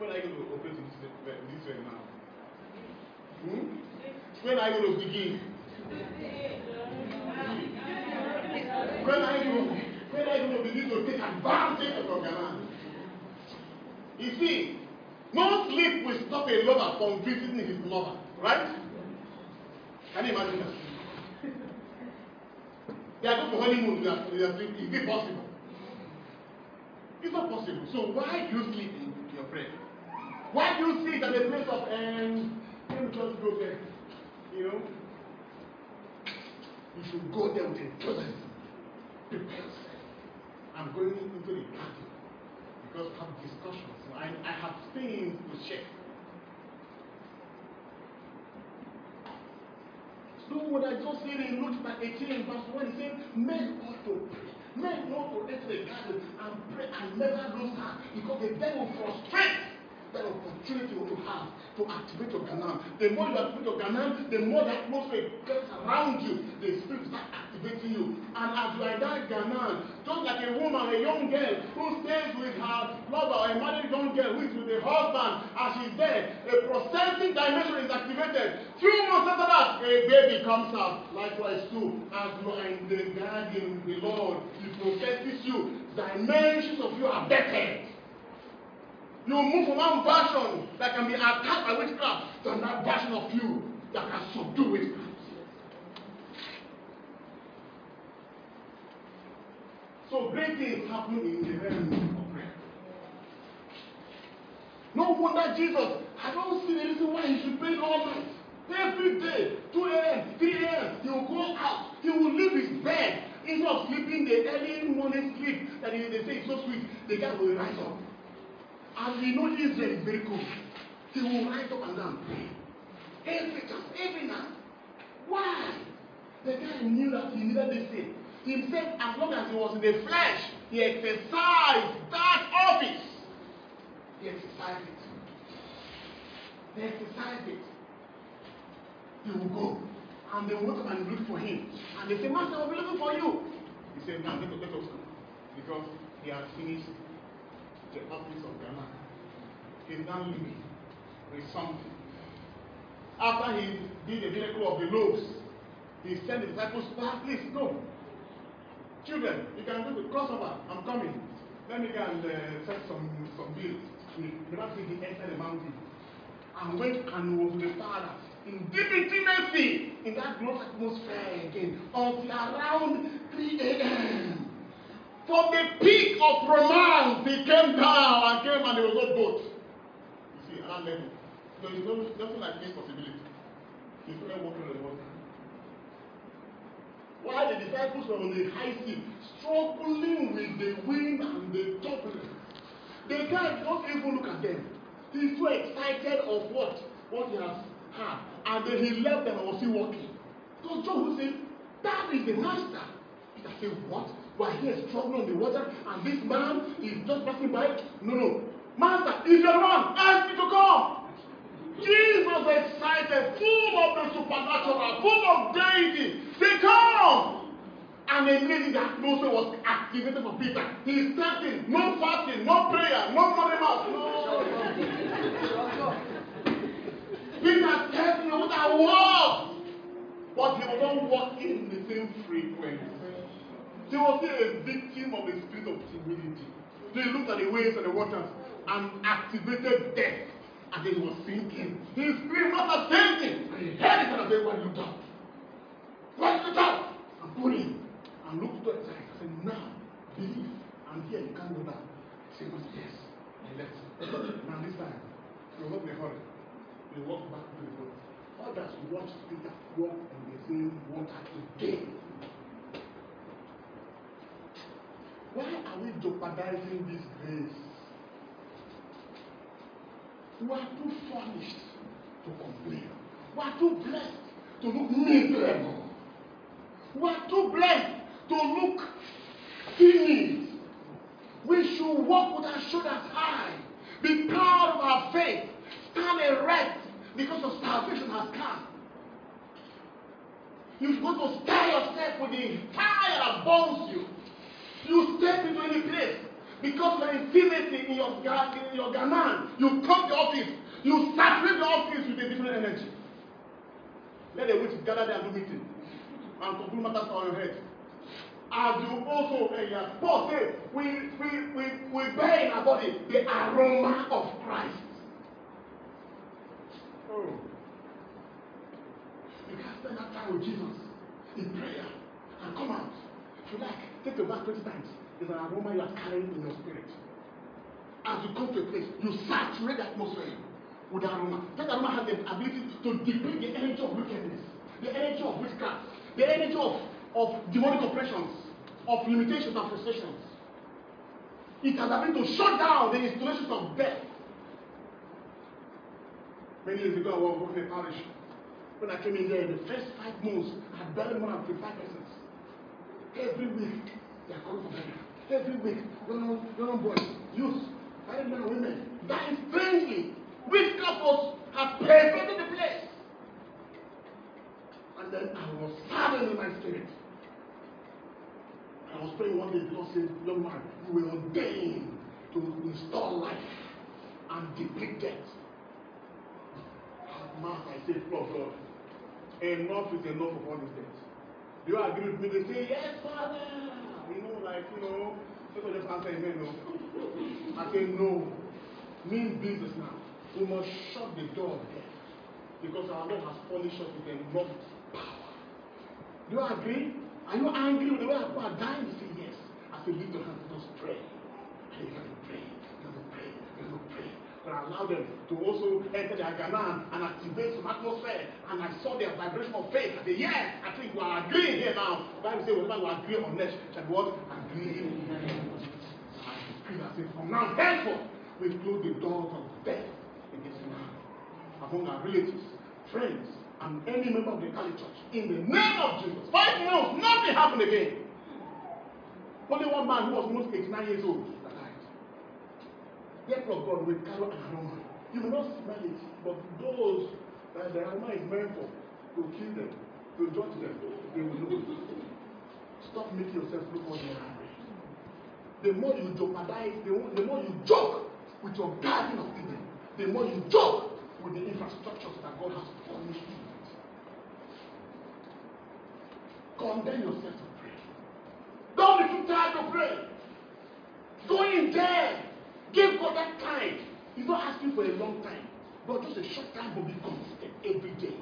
When are you going to operate in this, way- this way now? Hmm? When are you going to begin? When are you when are you going to begin to take advantage of your command? You see, no sleep will stop a lover from visiting his lover, right? Can you imagine that? They are going for honeymoon, they are, they. Is it possible? It's not possible. So why do you sleep in your prayer? Why do you sit at the place of um, let just go there? You know? You should go there with enthusiasm. Prepare yourself. I'm going into the garden because I have discussions. I, I have things to share. Look what I just said in Luke chapter 18, verse 1. He said, Men ought to pray. Men ought to enter the garden and pray and never lose heart because the devil frustrates that opportunity you have to activate your canal. The more you activate your canal, the more the atmosphere gets around you. The spirit start activating you. And as you are that canal, just like a woman, a young girl who stays with her lover, a married young girl who is with a husband, as she's there, a processing dimension is activated. Few months after that, a baby comes out. Likewise too, as you are in the garden the Lord, He processes you. Dimensions of you are better. You move from one version that can be attacked by witchcraft to another version of you that can subdue witchcraft. So great things happen in the realm of prayer. No wonder Jesus, I don't see the reason why he should pray all night. Every day, 2 a.m., 3 a.m., he will go out. He will leave his bed. Instead of sleeping the early morning sleep that he, they say is so sweet, the guy will rise up. And we know Israel is very cool. He will rise up and and pray. Every time, every night. Why? The guy knew that he needed this thing. He said, as long as he was in the flesh, he exercised that office. He exercised it. He exercised it. He will go. And they will come and look for him. And they say, Master, we'll be looking for you. He said, Now let, us go. Because he has finished the office of Ghana. He's now living with something. After he did the miracle of the loaves, he sent the disciples back, please go. Children, you can do the crossover. I'm coming. Let me go and uh, set some some bills. Says he entered the mountain and went and was with the Father in deep intimacy in that close atmosphere again until around 3 a.m. From the peak of romance, he came down and came and there was no boat. You see, that level. There is no, nothing like this possibility. He started walking on the water. While the disciples were on the high sea, struggling with the wind and the turbulence, the guy don't even look at them. He's so excited of what? What he has had. And then he left them and was still walking. So John say, That is the master. Peter said, What? We're here struggling on the water, and this man is just passing by. No, no. Master, if you're one, ask me to come. Jesus excited, full of the supernatural, full of deity. They come. And immediately the atmosphere was activated for Peter. He stepped in, no fasting, no prayer, no money mouth, no. Peter stepped in with a walk. But he was not walking in the same frequency. He was still a victim of the spirit of timidity. He looked at the waves and the waters and activated death. And then he was sinking. His spirit was sinking. And he heard it and said, Why looked up? Why looked up? And put him. And looked to the side. I said, Now, believe. And here you can't go back. He said, Yes. And left. now this time, he was not in a hurry. He walked back to the boat. Others watched Peter walk on the same water again. Why are we jeopardizing this grace? We are too furnished to complain. We are too blessed to look miserable. We are too blessed to look timid. We should walk with our shoulders high. Be proud of our faith. Stand erect because of salvation has come. You're going to stir yourself with the fire that burns you. You step into any place because you're intimacy in your in your gaman. You come to office. You saturate the office with a different energy. Let the witch gather there and do meeting and conclude matters on your head. As you also, uh, Paul said, we, we, we, we bear in our body the aroma of Christ. Oh. You can spend that time with Jesus in prayer and come out. If you like, take a bath 20 times. It's an aroma you are carrying in your spirit. As you come to a place, you saturate the atmosphere with aroma. That aroma has the ability to deplete the energy of wickedness, the energy of witchcraft, the energy of, of demonic oppressions, of limitations and frustrations. It has ability to shut down the installations of death. Many years ago, I was working in a parish. When I came in there, the first five months, I had buried more than 55 persons. Every week, they are for burial. Every week, young, young boys, youth, married men and women, dying strangely. Witchcraft was had pervaded the place. And then I was saddened in my spirit. I was praying one day, God said, Young man, you were ordained to install life and deplete death. Mark, I said, Lord, Lord, enough is enough of all these. Do you agree with me? They say, Yes, Father. You know, like, you know, people just answer amen. No. I say, No. Means business now. We must shut the door of death. Because our Lord has furnished us with enough power. Do you agree? Are you angry with the way people are dying? You say, Yes. I say, Lift your hands, and just pray. And but allow them to also enter their Ganan and activate some atmosphere. And I saw their vibration of faith. I said, yes, I think we are agreeing here now. The Bible says, whatever we agree on next, shall what? Agree. I say, from now henceforth, we close the doors of death against man among our relatives, friends, and any member of the Catholic Church. In the name of Jesus. Five months, nothing happened again. Only one man who was almost 89 years old died. Therefore, God will carry aroma. You may not smell it, but those that the aroma is meant for, to kill them, to judge them, they will know. Stop making yourself look ordinary. The more you jeopardize, the, more- the more you joke with your garden of Eden, the more you joke with the infrastructures that God has promised you. Condemn yourself to pray. Don't be too tired to pray. Go in there. Give God that time. He's not asking for a long time, but just a short time, but be consistent every day.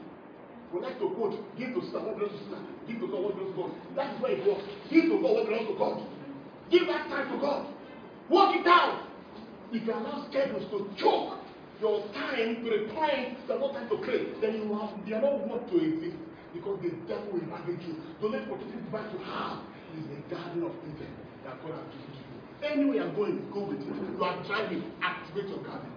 We like to quote, give to Caesar what belongs to Caesar, give to God what belongs to God. That is where it works. Give to God what belongs to God. Give that time to God. Work it out. If you allow schedules to choke your time to the point that no time to pray, then you have you are not worth to exist because the devil will ravage you. The only opportunity device you have is the garden of Eden that God has given to you. Anywhere you're going, go with it. You are driving, activate your garden.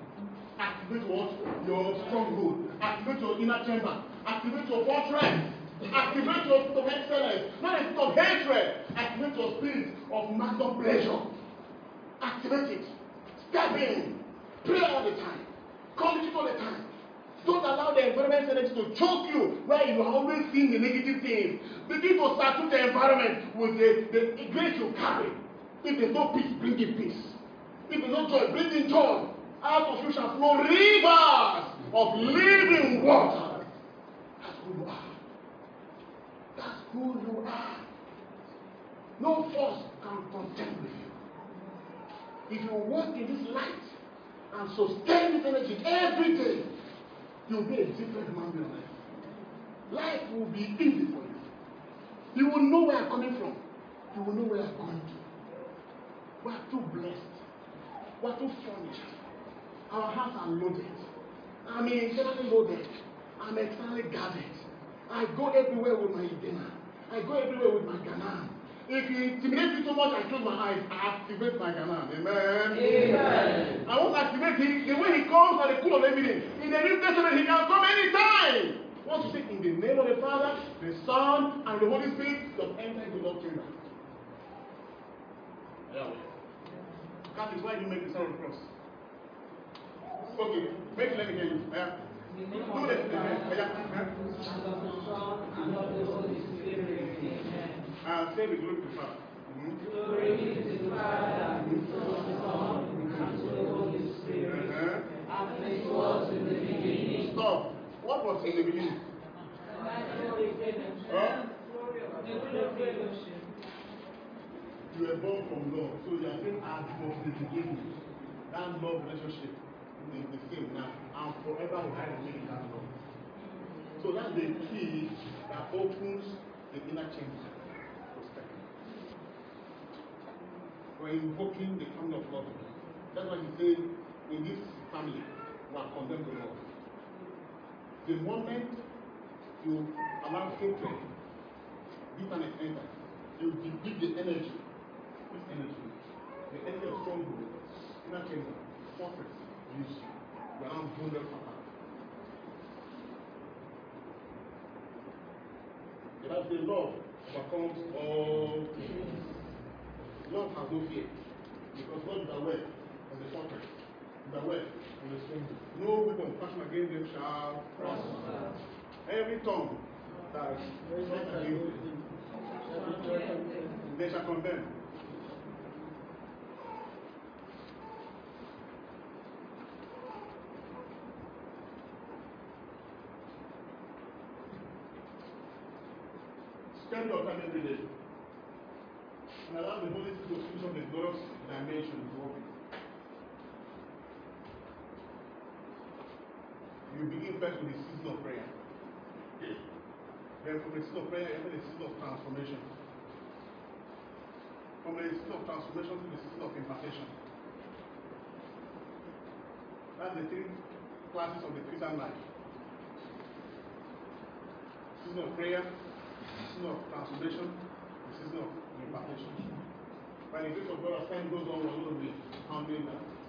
Activate what? Your stronghold. Activate your inner chamber. Activate your fortress. Activate your spirit of excellence. Not a spirit of hatred. Activate your spirit of master pleasure. Activate it. Step in. Pray all the time. Call it all the time. Don't allow the environment energy to choke you where you are always seeing the negative things. Begin to saturate the environment with the, the grace you carry. If there's no peace, bring in peace. If there's no joy, bring in joy. Out of you shall flow rivers of living water. That's who you are. That's who you are. No force can contend with you. If you walk in this light and sustain this energy every day, you'll be a different man in life. Life will be easy for you. You will know where I'm coming from. You will know where I'm going to. We are too blessed. We are too furnished. Our hearts are loaded. I'm internally loaded. I'm externally guarded. I go everywhere with my dinner. I go everywhere with my Ghana. If you intimidate me too much, I close my eyes. I activate my Ghana. Amen. Amen. I won't activate him. The way he comes at the cool of every day. In the New Testament, he can come anytime. Once you say, in the name of the Father, the Son, and the Holy Spirit, you have entered the Lord's chamber. Yeah. That is why you make the sign of cross. Okay, make let me hear you. Yeah. Do. Uh, say glory to the Father. Beginning. Stop. What was in the beginning? Huh? You were born from love, so you are saying as from the beginning. That love relationship is the same now and forever will I remain in that love. So that's the key that opens the inner chamber. We're invoking the family of love. That's why he said, in this family, we are condemned to love. The moment you allow hatred, bitterness enter, you deplete the energy. This energy, the energy of stronghold, inner chamber, fortress, use you. You are vulnerable. The Bible says love overcomes all things. Love has no fear. Because God is aware of the fortress, is aware of the stronghold. No weapon fashioned against them shall prosper. Every tongue that is against them, they shall condemn. Spend your every day. And allow the Holy Spirit to switch on the glorious dimension of working. You begin first with the season of prayer. Then from the season of prayer, you enter the season of transformation. From the season of transformation to the season of impartation. That's the three classes of the Christian life. Season of prayer, season of transformation, the season of impartation. By the grace of God, as time goes on, we're going to be handling that.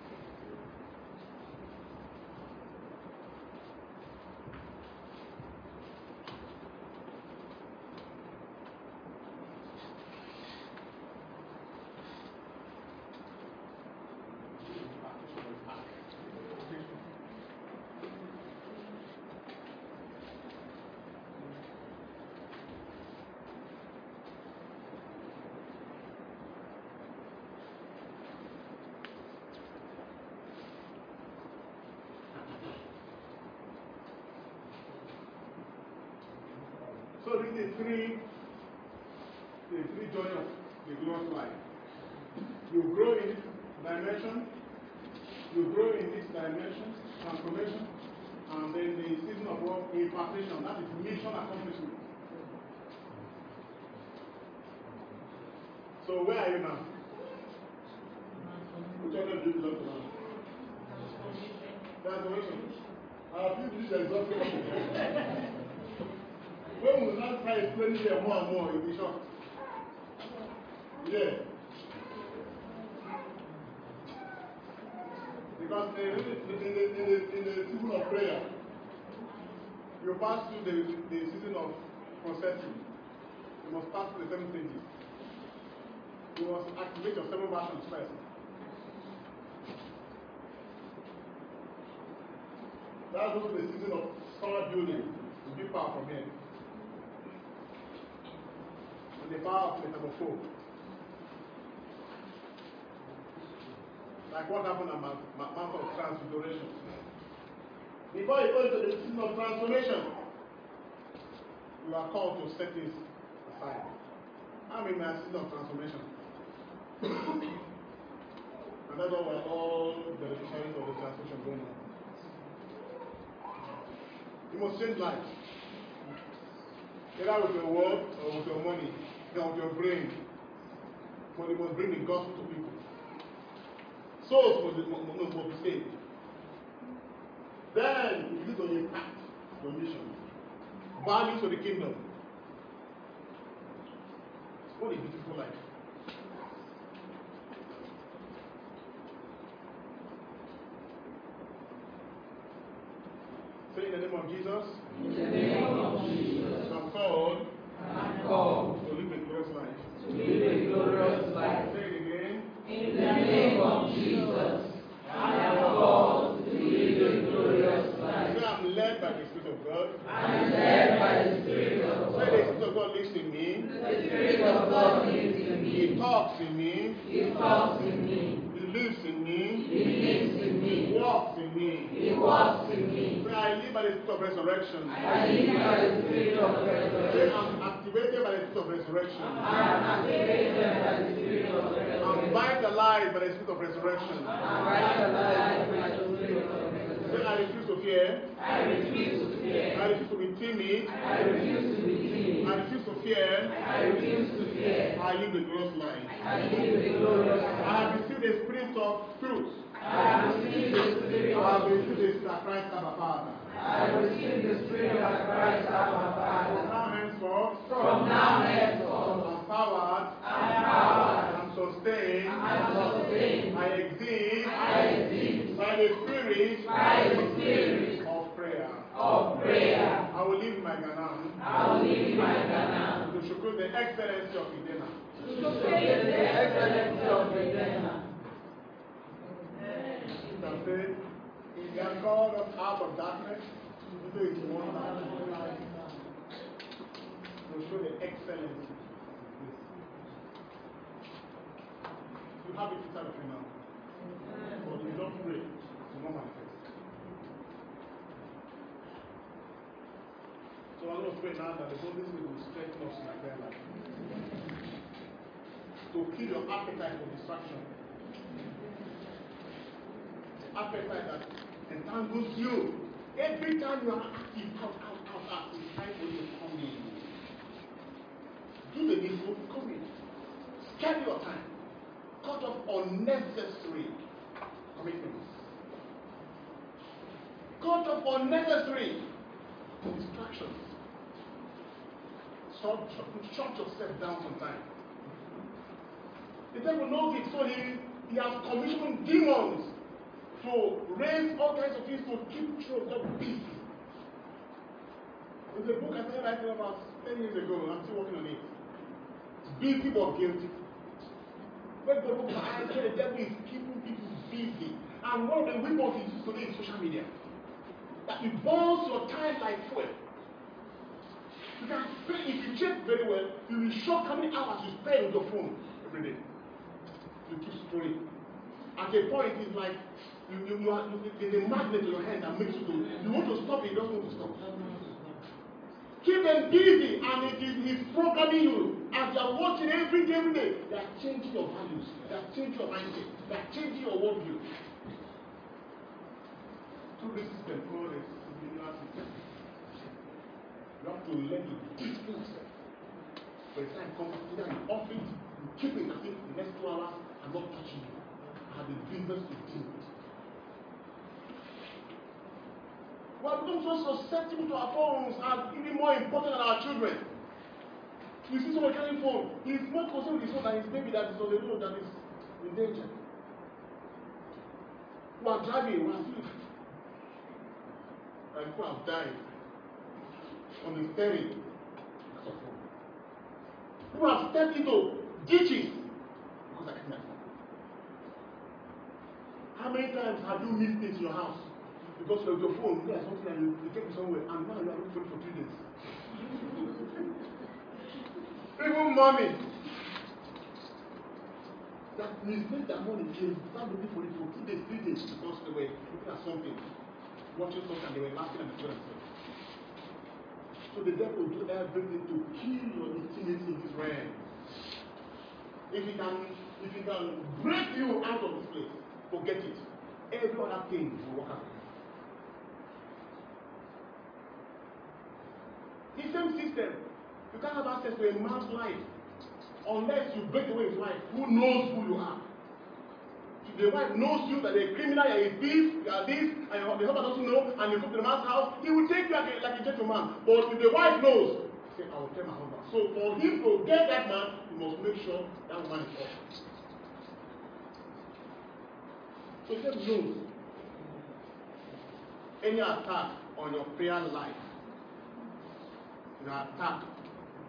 This is three, the three joy of the glorious life. You grow in this dimension, you grow in this dimension, transformation, and then the season of work, impartation, that is mission accomplishment. So where are you now? Which other do you belong to now? Transformation. Our people is exhausted. *laughs* when we now try explaining them more and more, you'll be shocked. Yeah. Because in the, in the, in the, in the season of prayer, you pass through the, the season of processing. You must pass through the seven stages. You must activate your seven versions first. That's also the season of power building. The big power from here. And the power of the number four. Like what happened at Mount, of Transfiguration. Before you go into the season of transformation, you are called to set this aside. I'm in my season of transformation. *coughs* and that's why we're all beneficiaries of the transformation going on. You must change lives. Either with your word or with your money, with your brain. But you must bring the gospel to people. Souls must be, must, must be saved. Then you begin to impact your mission. Value to the kingdom. What a beautiful life. Say in the name of Jesus. In the name of Jesus, I'm called I'm called to live a glorious life. to live a glorious life. Say it again. In the name of Jesus, I am called to live a glorious life. Say I'm led by the Spirit of God. I am led by the Spirit of Say the God. Spirit of God lives in me. The Spirit of God lives in He me. talks in me. He talks in me. He lives in me. He lives in He me. walks in me. He walks in me. Say I live by the Spirit of resurrection. I live by the spirit of resurrection. I am activated by the Spirit of resurrection. I am activated by the Spirit of vitalized by the Spirit of resurrection. I am vitalized by the Spirit of resurrection. I refuse to fear. I refuse to fear. I refuse to be timid. I refuse to be timid. I refuse to fear. I refuse to fear. I live the glorious life. I live a glorious I life. have received the spirit of truth. I have received the Spirit I have of received the spirit of our Father. I have received the Spirit of Christ our From Father. now henceforth, From now henceforth, I'm powered, I am powered. I'm sustained, I am sustained. I exist I exist by the spirit by the Spirit of prayer. of prayer. I will live my Ganam I will live my Ghana to show the excellency of Idena. to praise the excellency of can say, He has called us out of darkness into His wonderful light to show the excellency. You have it inside of you now. But you don't pray, will not manifest. So I'm going to pray now that the Holy Spirit will strengthen us in our prayer life. To kill your appetite for distraction. Appetite that entangles you. Every time you are active, out, out, out, out, it's time for you to come in. Do the needful, come in. Schedule your time. Cut off unnecessary commitments. Cut off unnecessary distractions. Shut, shut, shut yourself down sometimes. The devil knows it, so he, he has commissioned demons to raise all kinds of things to keep yourself busy. There's a book I started writing about 10 years ago, I'm still working on it. Busy but guilty. When the book I the devil is keeping people busy. And one of the weapons he uses today is social media. That it burns your time like fuel. You can spend, if you check very well, you will shock how many hours you spend on your phone every day. You keep scrolling. At a point, it's like you, you, you are, you, there's a magnet in your hand that makes you to, you want to stop it, doesn't want to stop. Keep them busy, and it is His programming you. As you are watching every day, every day, they are changing your values, they are changing your mindset, they are changing your worldview. Through this system called a subliminal system, you have to learn to discipline yourself. By the time comes, either you off it, you keep it as if the next two hours are not touching you. I have a business to deal with. We have become so susceptible to our phones and even more important than our children. You see someone carrying phone, he is more concerned with his phone than his baby that is on the road that is in danger. We are driving, we are still. *laughs* And people have died on the steering because of phone. People have stepped into ditches because of kidnapping. How many times have you missed things in your house? Because of your phone, you got something and you, you take it somewhere, and now you are looking for three days. Even money. That mistake that money came, start looking for it for two days, three days, because they were looking at something, watching something, and they were laughing they themselves. So the devil will do everything to kill your intimacy in this realm. If he can, if he can break you out of this place, forget it. Every other thing will work out. The same system. You can't have access to a man's life unless you break away his wife, who knows who you are. If the wife knows you that you're a criminal, you're a thief, you are this, and your, the husband doesn't know, and you go to the man's house, he will take you like a, like a gentleman. But if the wife knows, say, I will tell my husband. So for him to get that man, you must make sure that woman is off. So just know any attack on your prayer life is an attack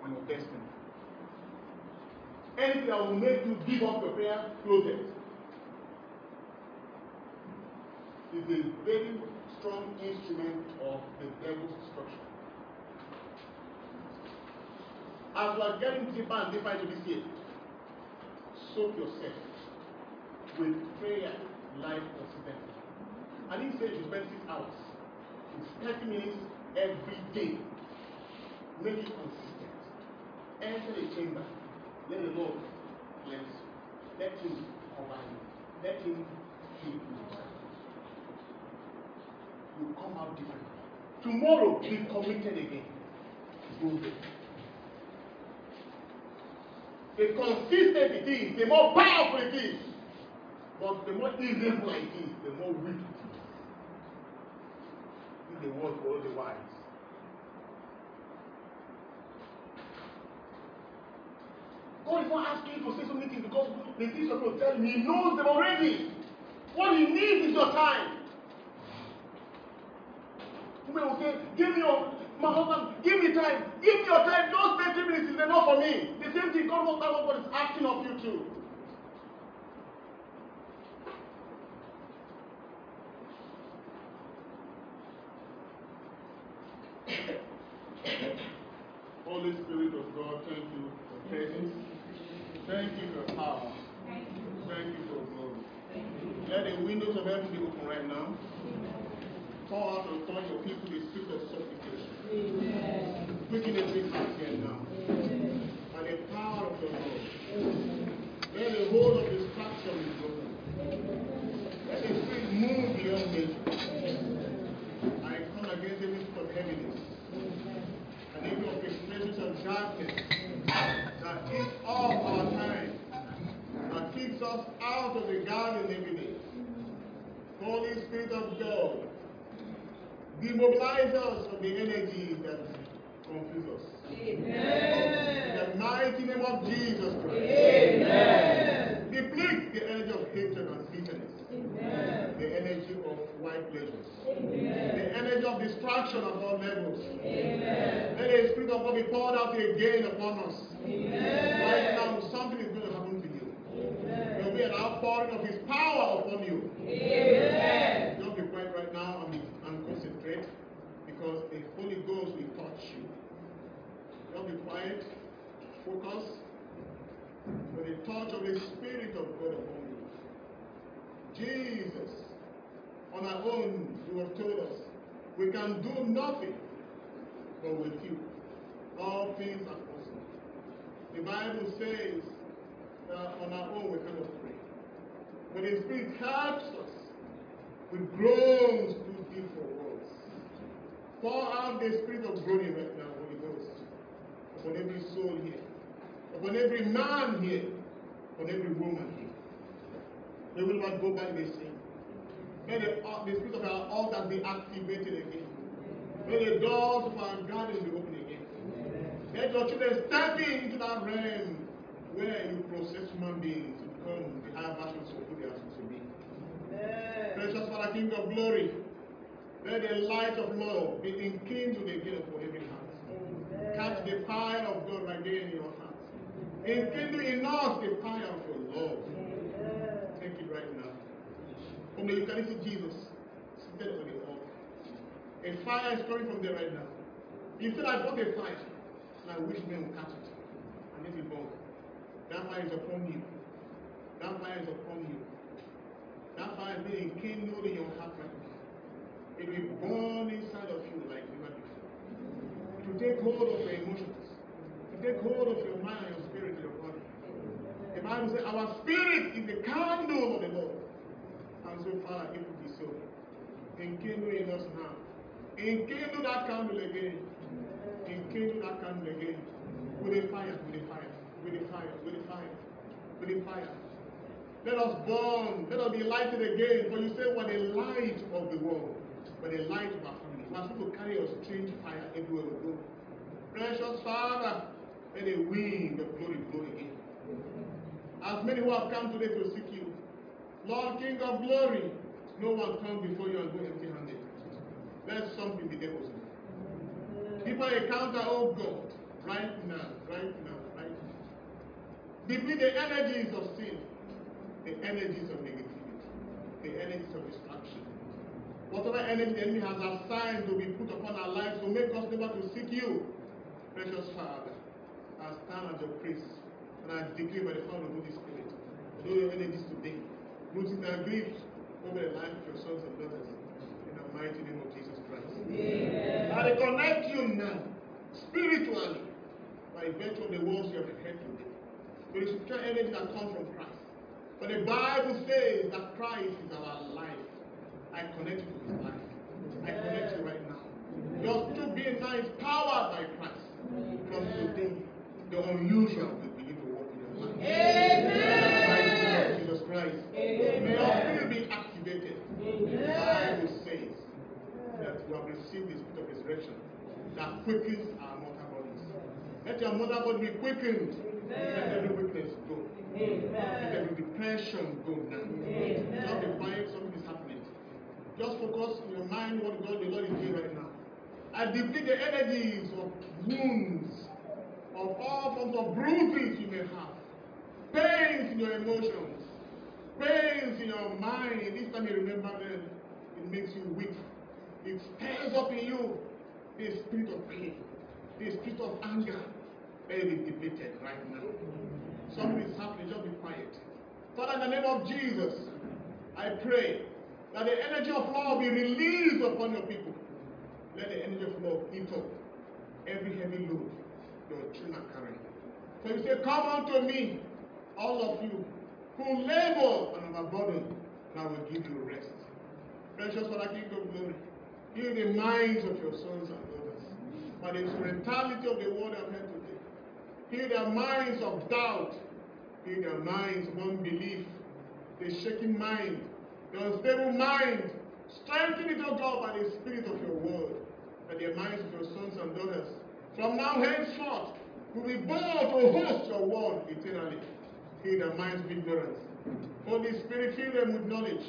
on your destiny. Anything that will make you give up your prayer closet is a very strong instrument of the devil's destruction. As you are getting deeper and deeper into this year, soak yourself with prayer life consistently. I didn't say you spend six hours, it's 30 minutes every day. Make it consistent. Enter the chamber. Let the Lord bless you. Let him cover you. Let him keep you. You come out different. Tomorrow, be committed again. Go there. The consistent it is, the more powerful it is. But the more irregular it is, the more weak it is. Is the word for all the wise. God is not asking you to say so many things because the things you're going to tell him, he knows them already. What he needs is your time. Women will say, Give me your, my husband, give me time. Give me your time. Just 30 minutes is enough for me. The same thing God wants that God is asking of you too. Let the windows of heaven be open right now. Pour out upon your people the spirit of supplication. Quicken every heart here now. By the power of the Lord. Let the hold of distraction be broken. Let the spirit move beyond nature. I come against every spirit of heaviness and every orchestrations of darkness that eats all our time, that keeps us out of the garden every day. Holy Spirit of God, demobilize us from the energies that confuse us. In the mighty name of Jesus Christ. Deplete the energy of hatred and bitterness. Amen. The energy of white pleasures. Amen. The energy of distraction at all levels. Amen. Let the Spirit of God be poured out again upon us. Amen. Right now, something is going to happen to you. There will be an outpouring of His power upon you. Don't be quiet right now and, and concentrate because the Holy Ghost will touch you. Don't be quiet. Focus. With the touch of the Spirit of God upon you. Jesus, on our own, you have told us, we can do nothing but with you. all things are possible. The Bible says that on our own we cannot pray. But the Spirit helps us with groans too deep for words. Pour out the spirit of groaning right now, Holy Ghost, upon every soul here, upon every man here, upon every woman here. They will not go back the same. May the, uh, the spirit of our altars be activated again. May the doors of our garden be opened again. Let your children step into that realm where you process human beings to become the higher versions of who they are supposed to be. Precious Father, King of glory, let the light of love be enkindled again upon every heart. Catch the fire of God again in your heart. Enkindle in us the fire of your love. Take it right now. From the Eucharistic Jesus, seated on the altar. A fire is coming from there right now. He said, I brought a fire, and I wish men would catch it. And let it burn. That fire is upon you. That fire is upon you. That fire being kindled in your heart. It will burn inside of you like never before. It will take hold of your emotions. It will take hold of your mind, your spirit, your body. The Bible says our spirit is the candle of the Lord. And so far, it will be so. Enkindle in us now. Enkindle that candle again. Enkindle that candle again. With a fire, with a fire, with a fire, with a fire, with a fire. Let us burn. Let us be lighted again. For you say, we're the light of the world. We're the light of our family. We're supposed to carry a strange fire everywhere we go. Precious Father, let the wind of glory blow again. As many who have come today to seek you, Lord King of glory, no one comes before you and go empty handed. Let something be deposited. People encounter, oh God, right now, right now, right now. Deplete the energies of sin, the energies of negativity, the energies of distraction. Whatever energy the enemy has assigned to be put upon our lives to make us never to seek you, precious Father, I stand as your priest and I declare by the power of the Holy Spirit, know your energies today, rooting their grief over the life of your sons and daughters in the mighty name of Jesus Christ. I reconnect you now, spiritually, by virtue of the words you have heard today. The spiritual energy that comes from Christ. But the Bible says that Christ is our life. I connect to his life. I connect you right now. Your true being now is powered by Christ. From today, the unusual will begin to work in your life. Amen. Jesus Christ. Amen. May your spirit be activated. The Bible says that you have received the spirit of resurrection that quickens our mortal bodies. Let your mortal body be quickened. Let go. Let every depression go now. Just be quiet, something is happening. Just focus in your mind what God the Lord is doing right now. I deplete the energies of wounds, of all forms of bruises you may have, pains in your emotions, pains in your mind. This time you remember them, it makes you weak. It stirs up in you the spirit of pain, the spirit of anger. Let it depleted right now. Something is happening, just be quiet. Father, in the name of Jesus, I pray that the energy of love be released upon your people. Let the energy of love eat up every heavy load your children are carrying. So you say, Come unto me, all of you who labor and are burdened, and I will give you rest. Precious Father, King of glory, the minds of your sons and daughters by the instrumentality of the word I've heard Heal their minds of doubt, heal their minds of unbelief, the shaking mind, the unstable mind. Strengthen it, O God, by the Spirit of your word, and the minds of your sons and daughters. From now henceforth, will be bold to host your word eternally. Heal their minds of ignorance. Holy Spirit, fill them with knowledge.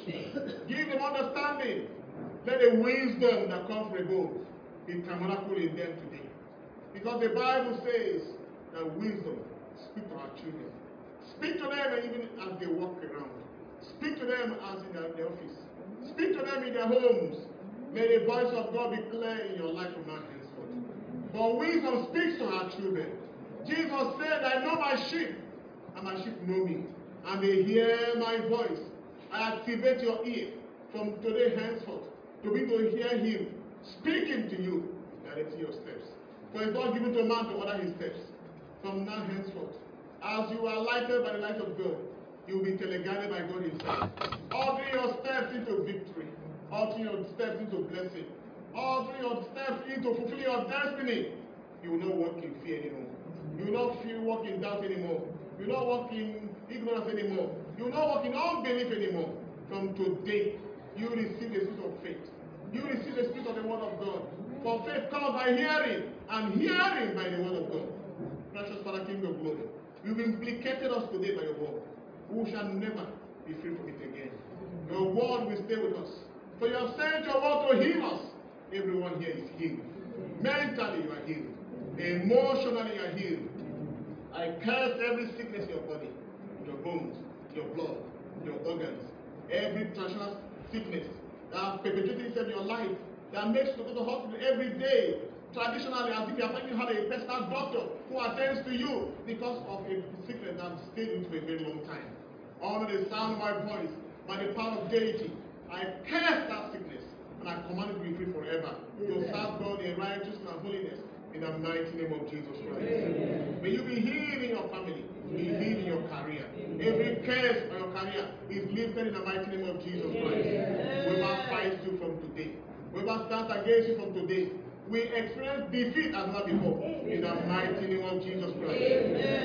Give them understanding. Let the wisdom that comes from above be tabernacle in them today. Because the Bible says wisdom speak to our children. Speak to them even as they walk around. Speak to them as in their, their office. Speak to them in their homes. May the voice of God be clear in your life from now henceforth. For wisdom speaks to our children. Jesus said, I know my sheep, and my sheep know me, and they hear my voice. I activate your ear from today henceforth to be to hear him speaking to you, directing your steps. For it's not given to man to order his steps. From now henceforth, as you are lighted by the light of God, you will be teleguided by God Himself. Ordering your steps into victory, ordering your steps into blessing, ordering your steps into fulfilling your destiny. You will not walk in fear anymore. You will not feel walk in doubt anymore. You will not walk in ignorance anymore. You will not walk in unbelief anymore. From today, you receive the spirit of faith. You receive the spirit of the word of God. For faith comes by hearing, and hearing by the word of God. Precious Father, King of glory, you've implicated us today by your word. We shall never be free from it again. Your word will stay with us. For you have sent your word to heal us. Everyone here is healed. Mentally, you are healed. Emotionally, you are healed. I curse every sickness in your body, your bones, your blood, your organs, every traditional sickness that perpetuating itself in your life, that makes you go to hospital every day, traditionally, as if you have you have a personal doctor who attends to you because of a sickness that stayed with you for a very long time. Under the sound of my voice, by the power of deity, I curse that sickness and I command it to be free forever. To serve God in righteousness and holiness in the mighty name of Jesus Christ. May you be healed in your family, be healed in your career. Every curse on your career is lifted in the mighty name of Jesus Christ. Whoever fights you from today, whoever stands against you from today, we experience defeat as never before in the mighty name of Jesus Christ.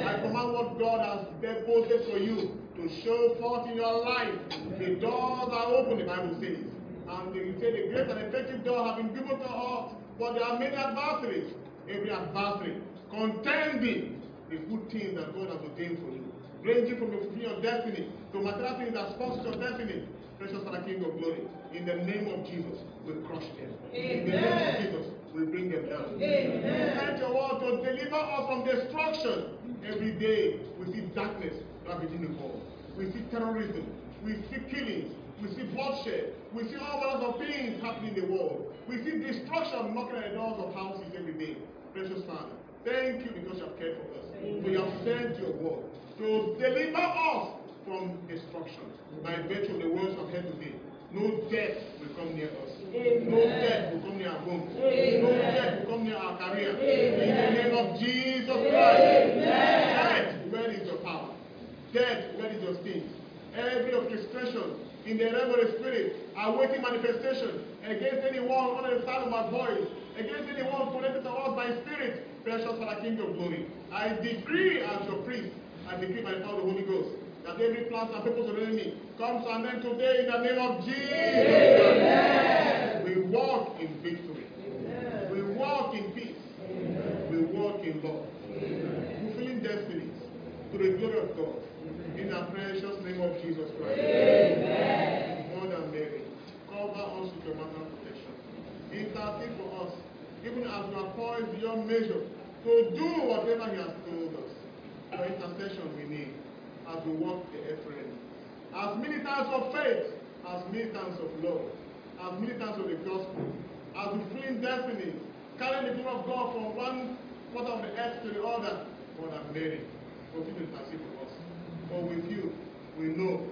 I command what God has deposited for you to show forth in your life. The doors are open, the Bible says. And they say the great and effective door have been given to us, but there are many adversaries. Every adversary contending the good things that God has ordained for you, ranging from the fulfilling of destiny to material things that sponsor your destiny. Precious Father, King of glory, in the name of Jesus, we crush them. In the name of Jesus, we bring them down. Amen. Send your word to deliver us from destruction. Every day we see darkness that begin to fall. We see terrorism. We see killings. We see bloodshed. We see all kinds of things happening in the world. We see destruction knocking at the doors of houses every day. Precious Father, thank you because you have cared for us. For you have sent your word to deliver us from destruction. By virtue of the words of heard today, no death will come near us. No death will come near our homes. No death will come near our career. In the name of Jesus Christ. Death, where is your power? Death, where is your sting? Every orchestration in the realm of the spirit, awaiting manifestation against anyone under the sound of my voice, against anyone connected to us by spirit, precious Father, King of glory. I decree as your priest, I decree by the power of the Holy Ghost, that every plan and purpose of the enemy comes to an end today in the name of Jesus. We walk in victory. We walk in peace. We walk in love. Fulfilling destinies to the glory of God. In the precious name of Jesus Christ. Mother Mary, cover us with your maternal protection. Intercede for us, even as we are poised beyond measure, to do whatever He has told us. Your intercession we need as we walk the earth. As militants of faith, as militants of love, as militants of the gospel, as we flee destiny, carrying the glory of God from one quarter of the earth to the other, for Mother Mary, continue to intercede for us. For with you, we know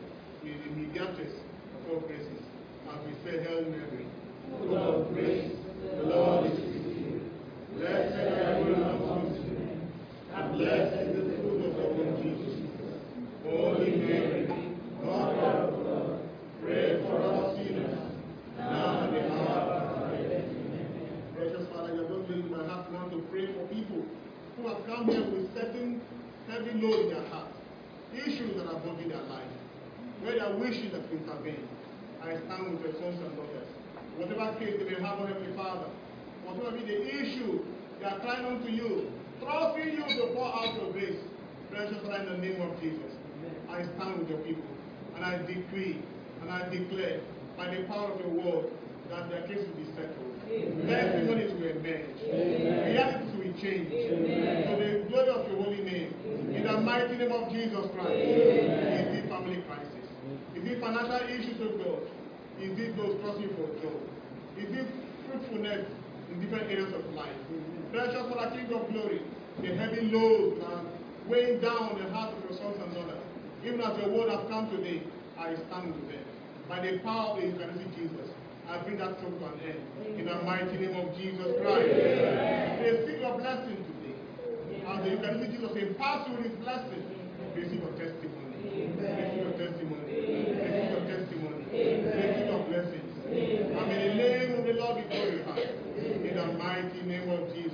we are the mediators of all graces. As we say, Hail Mary, full of grace, the Lord is with you. Blessed are you amongst women, and blessed is the fruit of your womb, Jesus. Holy Mary, Mother of God, pray for us sinners, now and in the hour of our death. Precious Father, you have just laid in my heart now to pray for people who have come here with certain heavy load in their heart, issues that are bothering their life, where they are wishing that you intervene. I stand with your sons and daughters. Whatever case they may have, Heavenly Father, whatever be the issue, they are crying unto you, trusting you to pour out your grace. Precious in the name of Jesus, I stand with your people, and I decree, and I declare, by the power of the word, that their case will be settled. Testimonies will emerge. Realities will change. For the glory of your holy name. In the mighty name of Jesus Christ. Is it family crisis? Is it financial issues of God? Is it those trusting for job? Is it fruitfulness in different areas of life? Precious the King of glory, the heavy load that weighing down the heart of your sons and daughters. Even as your word has come today, I stand with them. By the power of the Eucharistic Jesus, I bring that stroke to an end. In the mighty name of Jesus Christ. Receive your blessing today. And you can Jesus impact you with his blessing. Receive your testimony. Receive your testimony. Receive your testimony. Receive your blessings. And may the name of the Lord be glorified. In the mighty name of Jesus.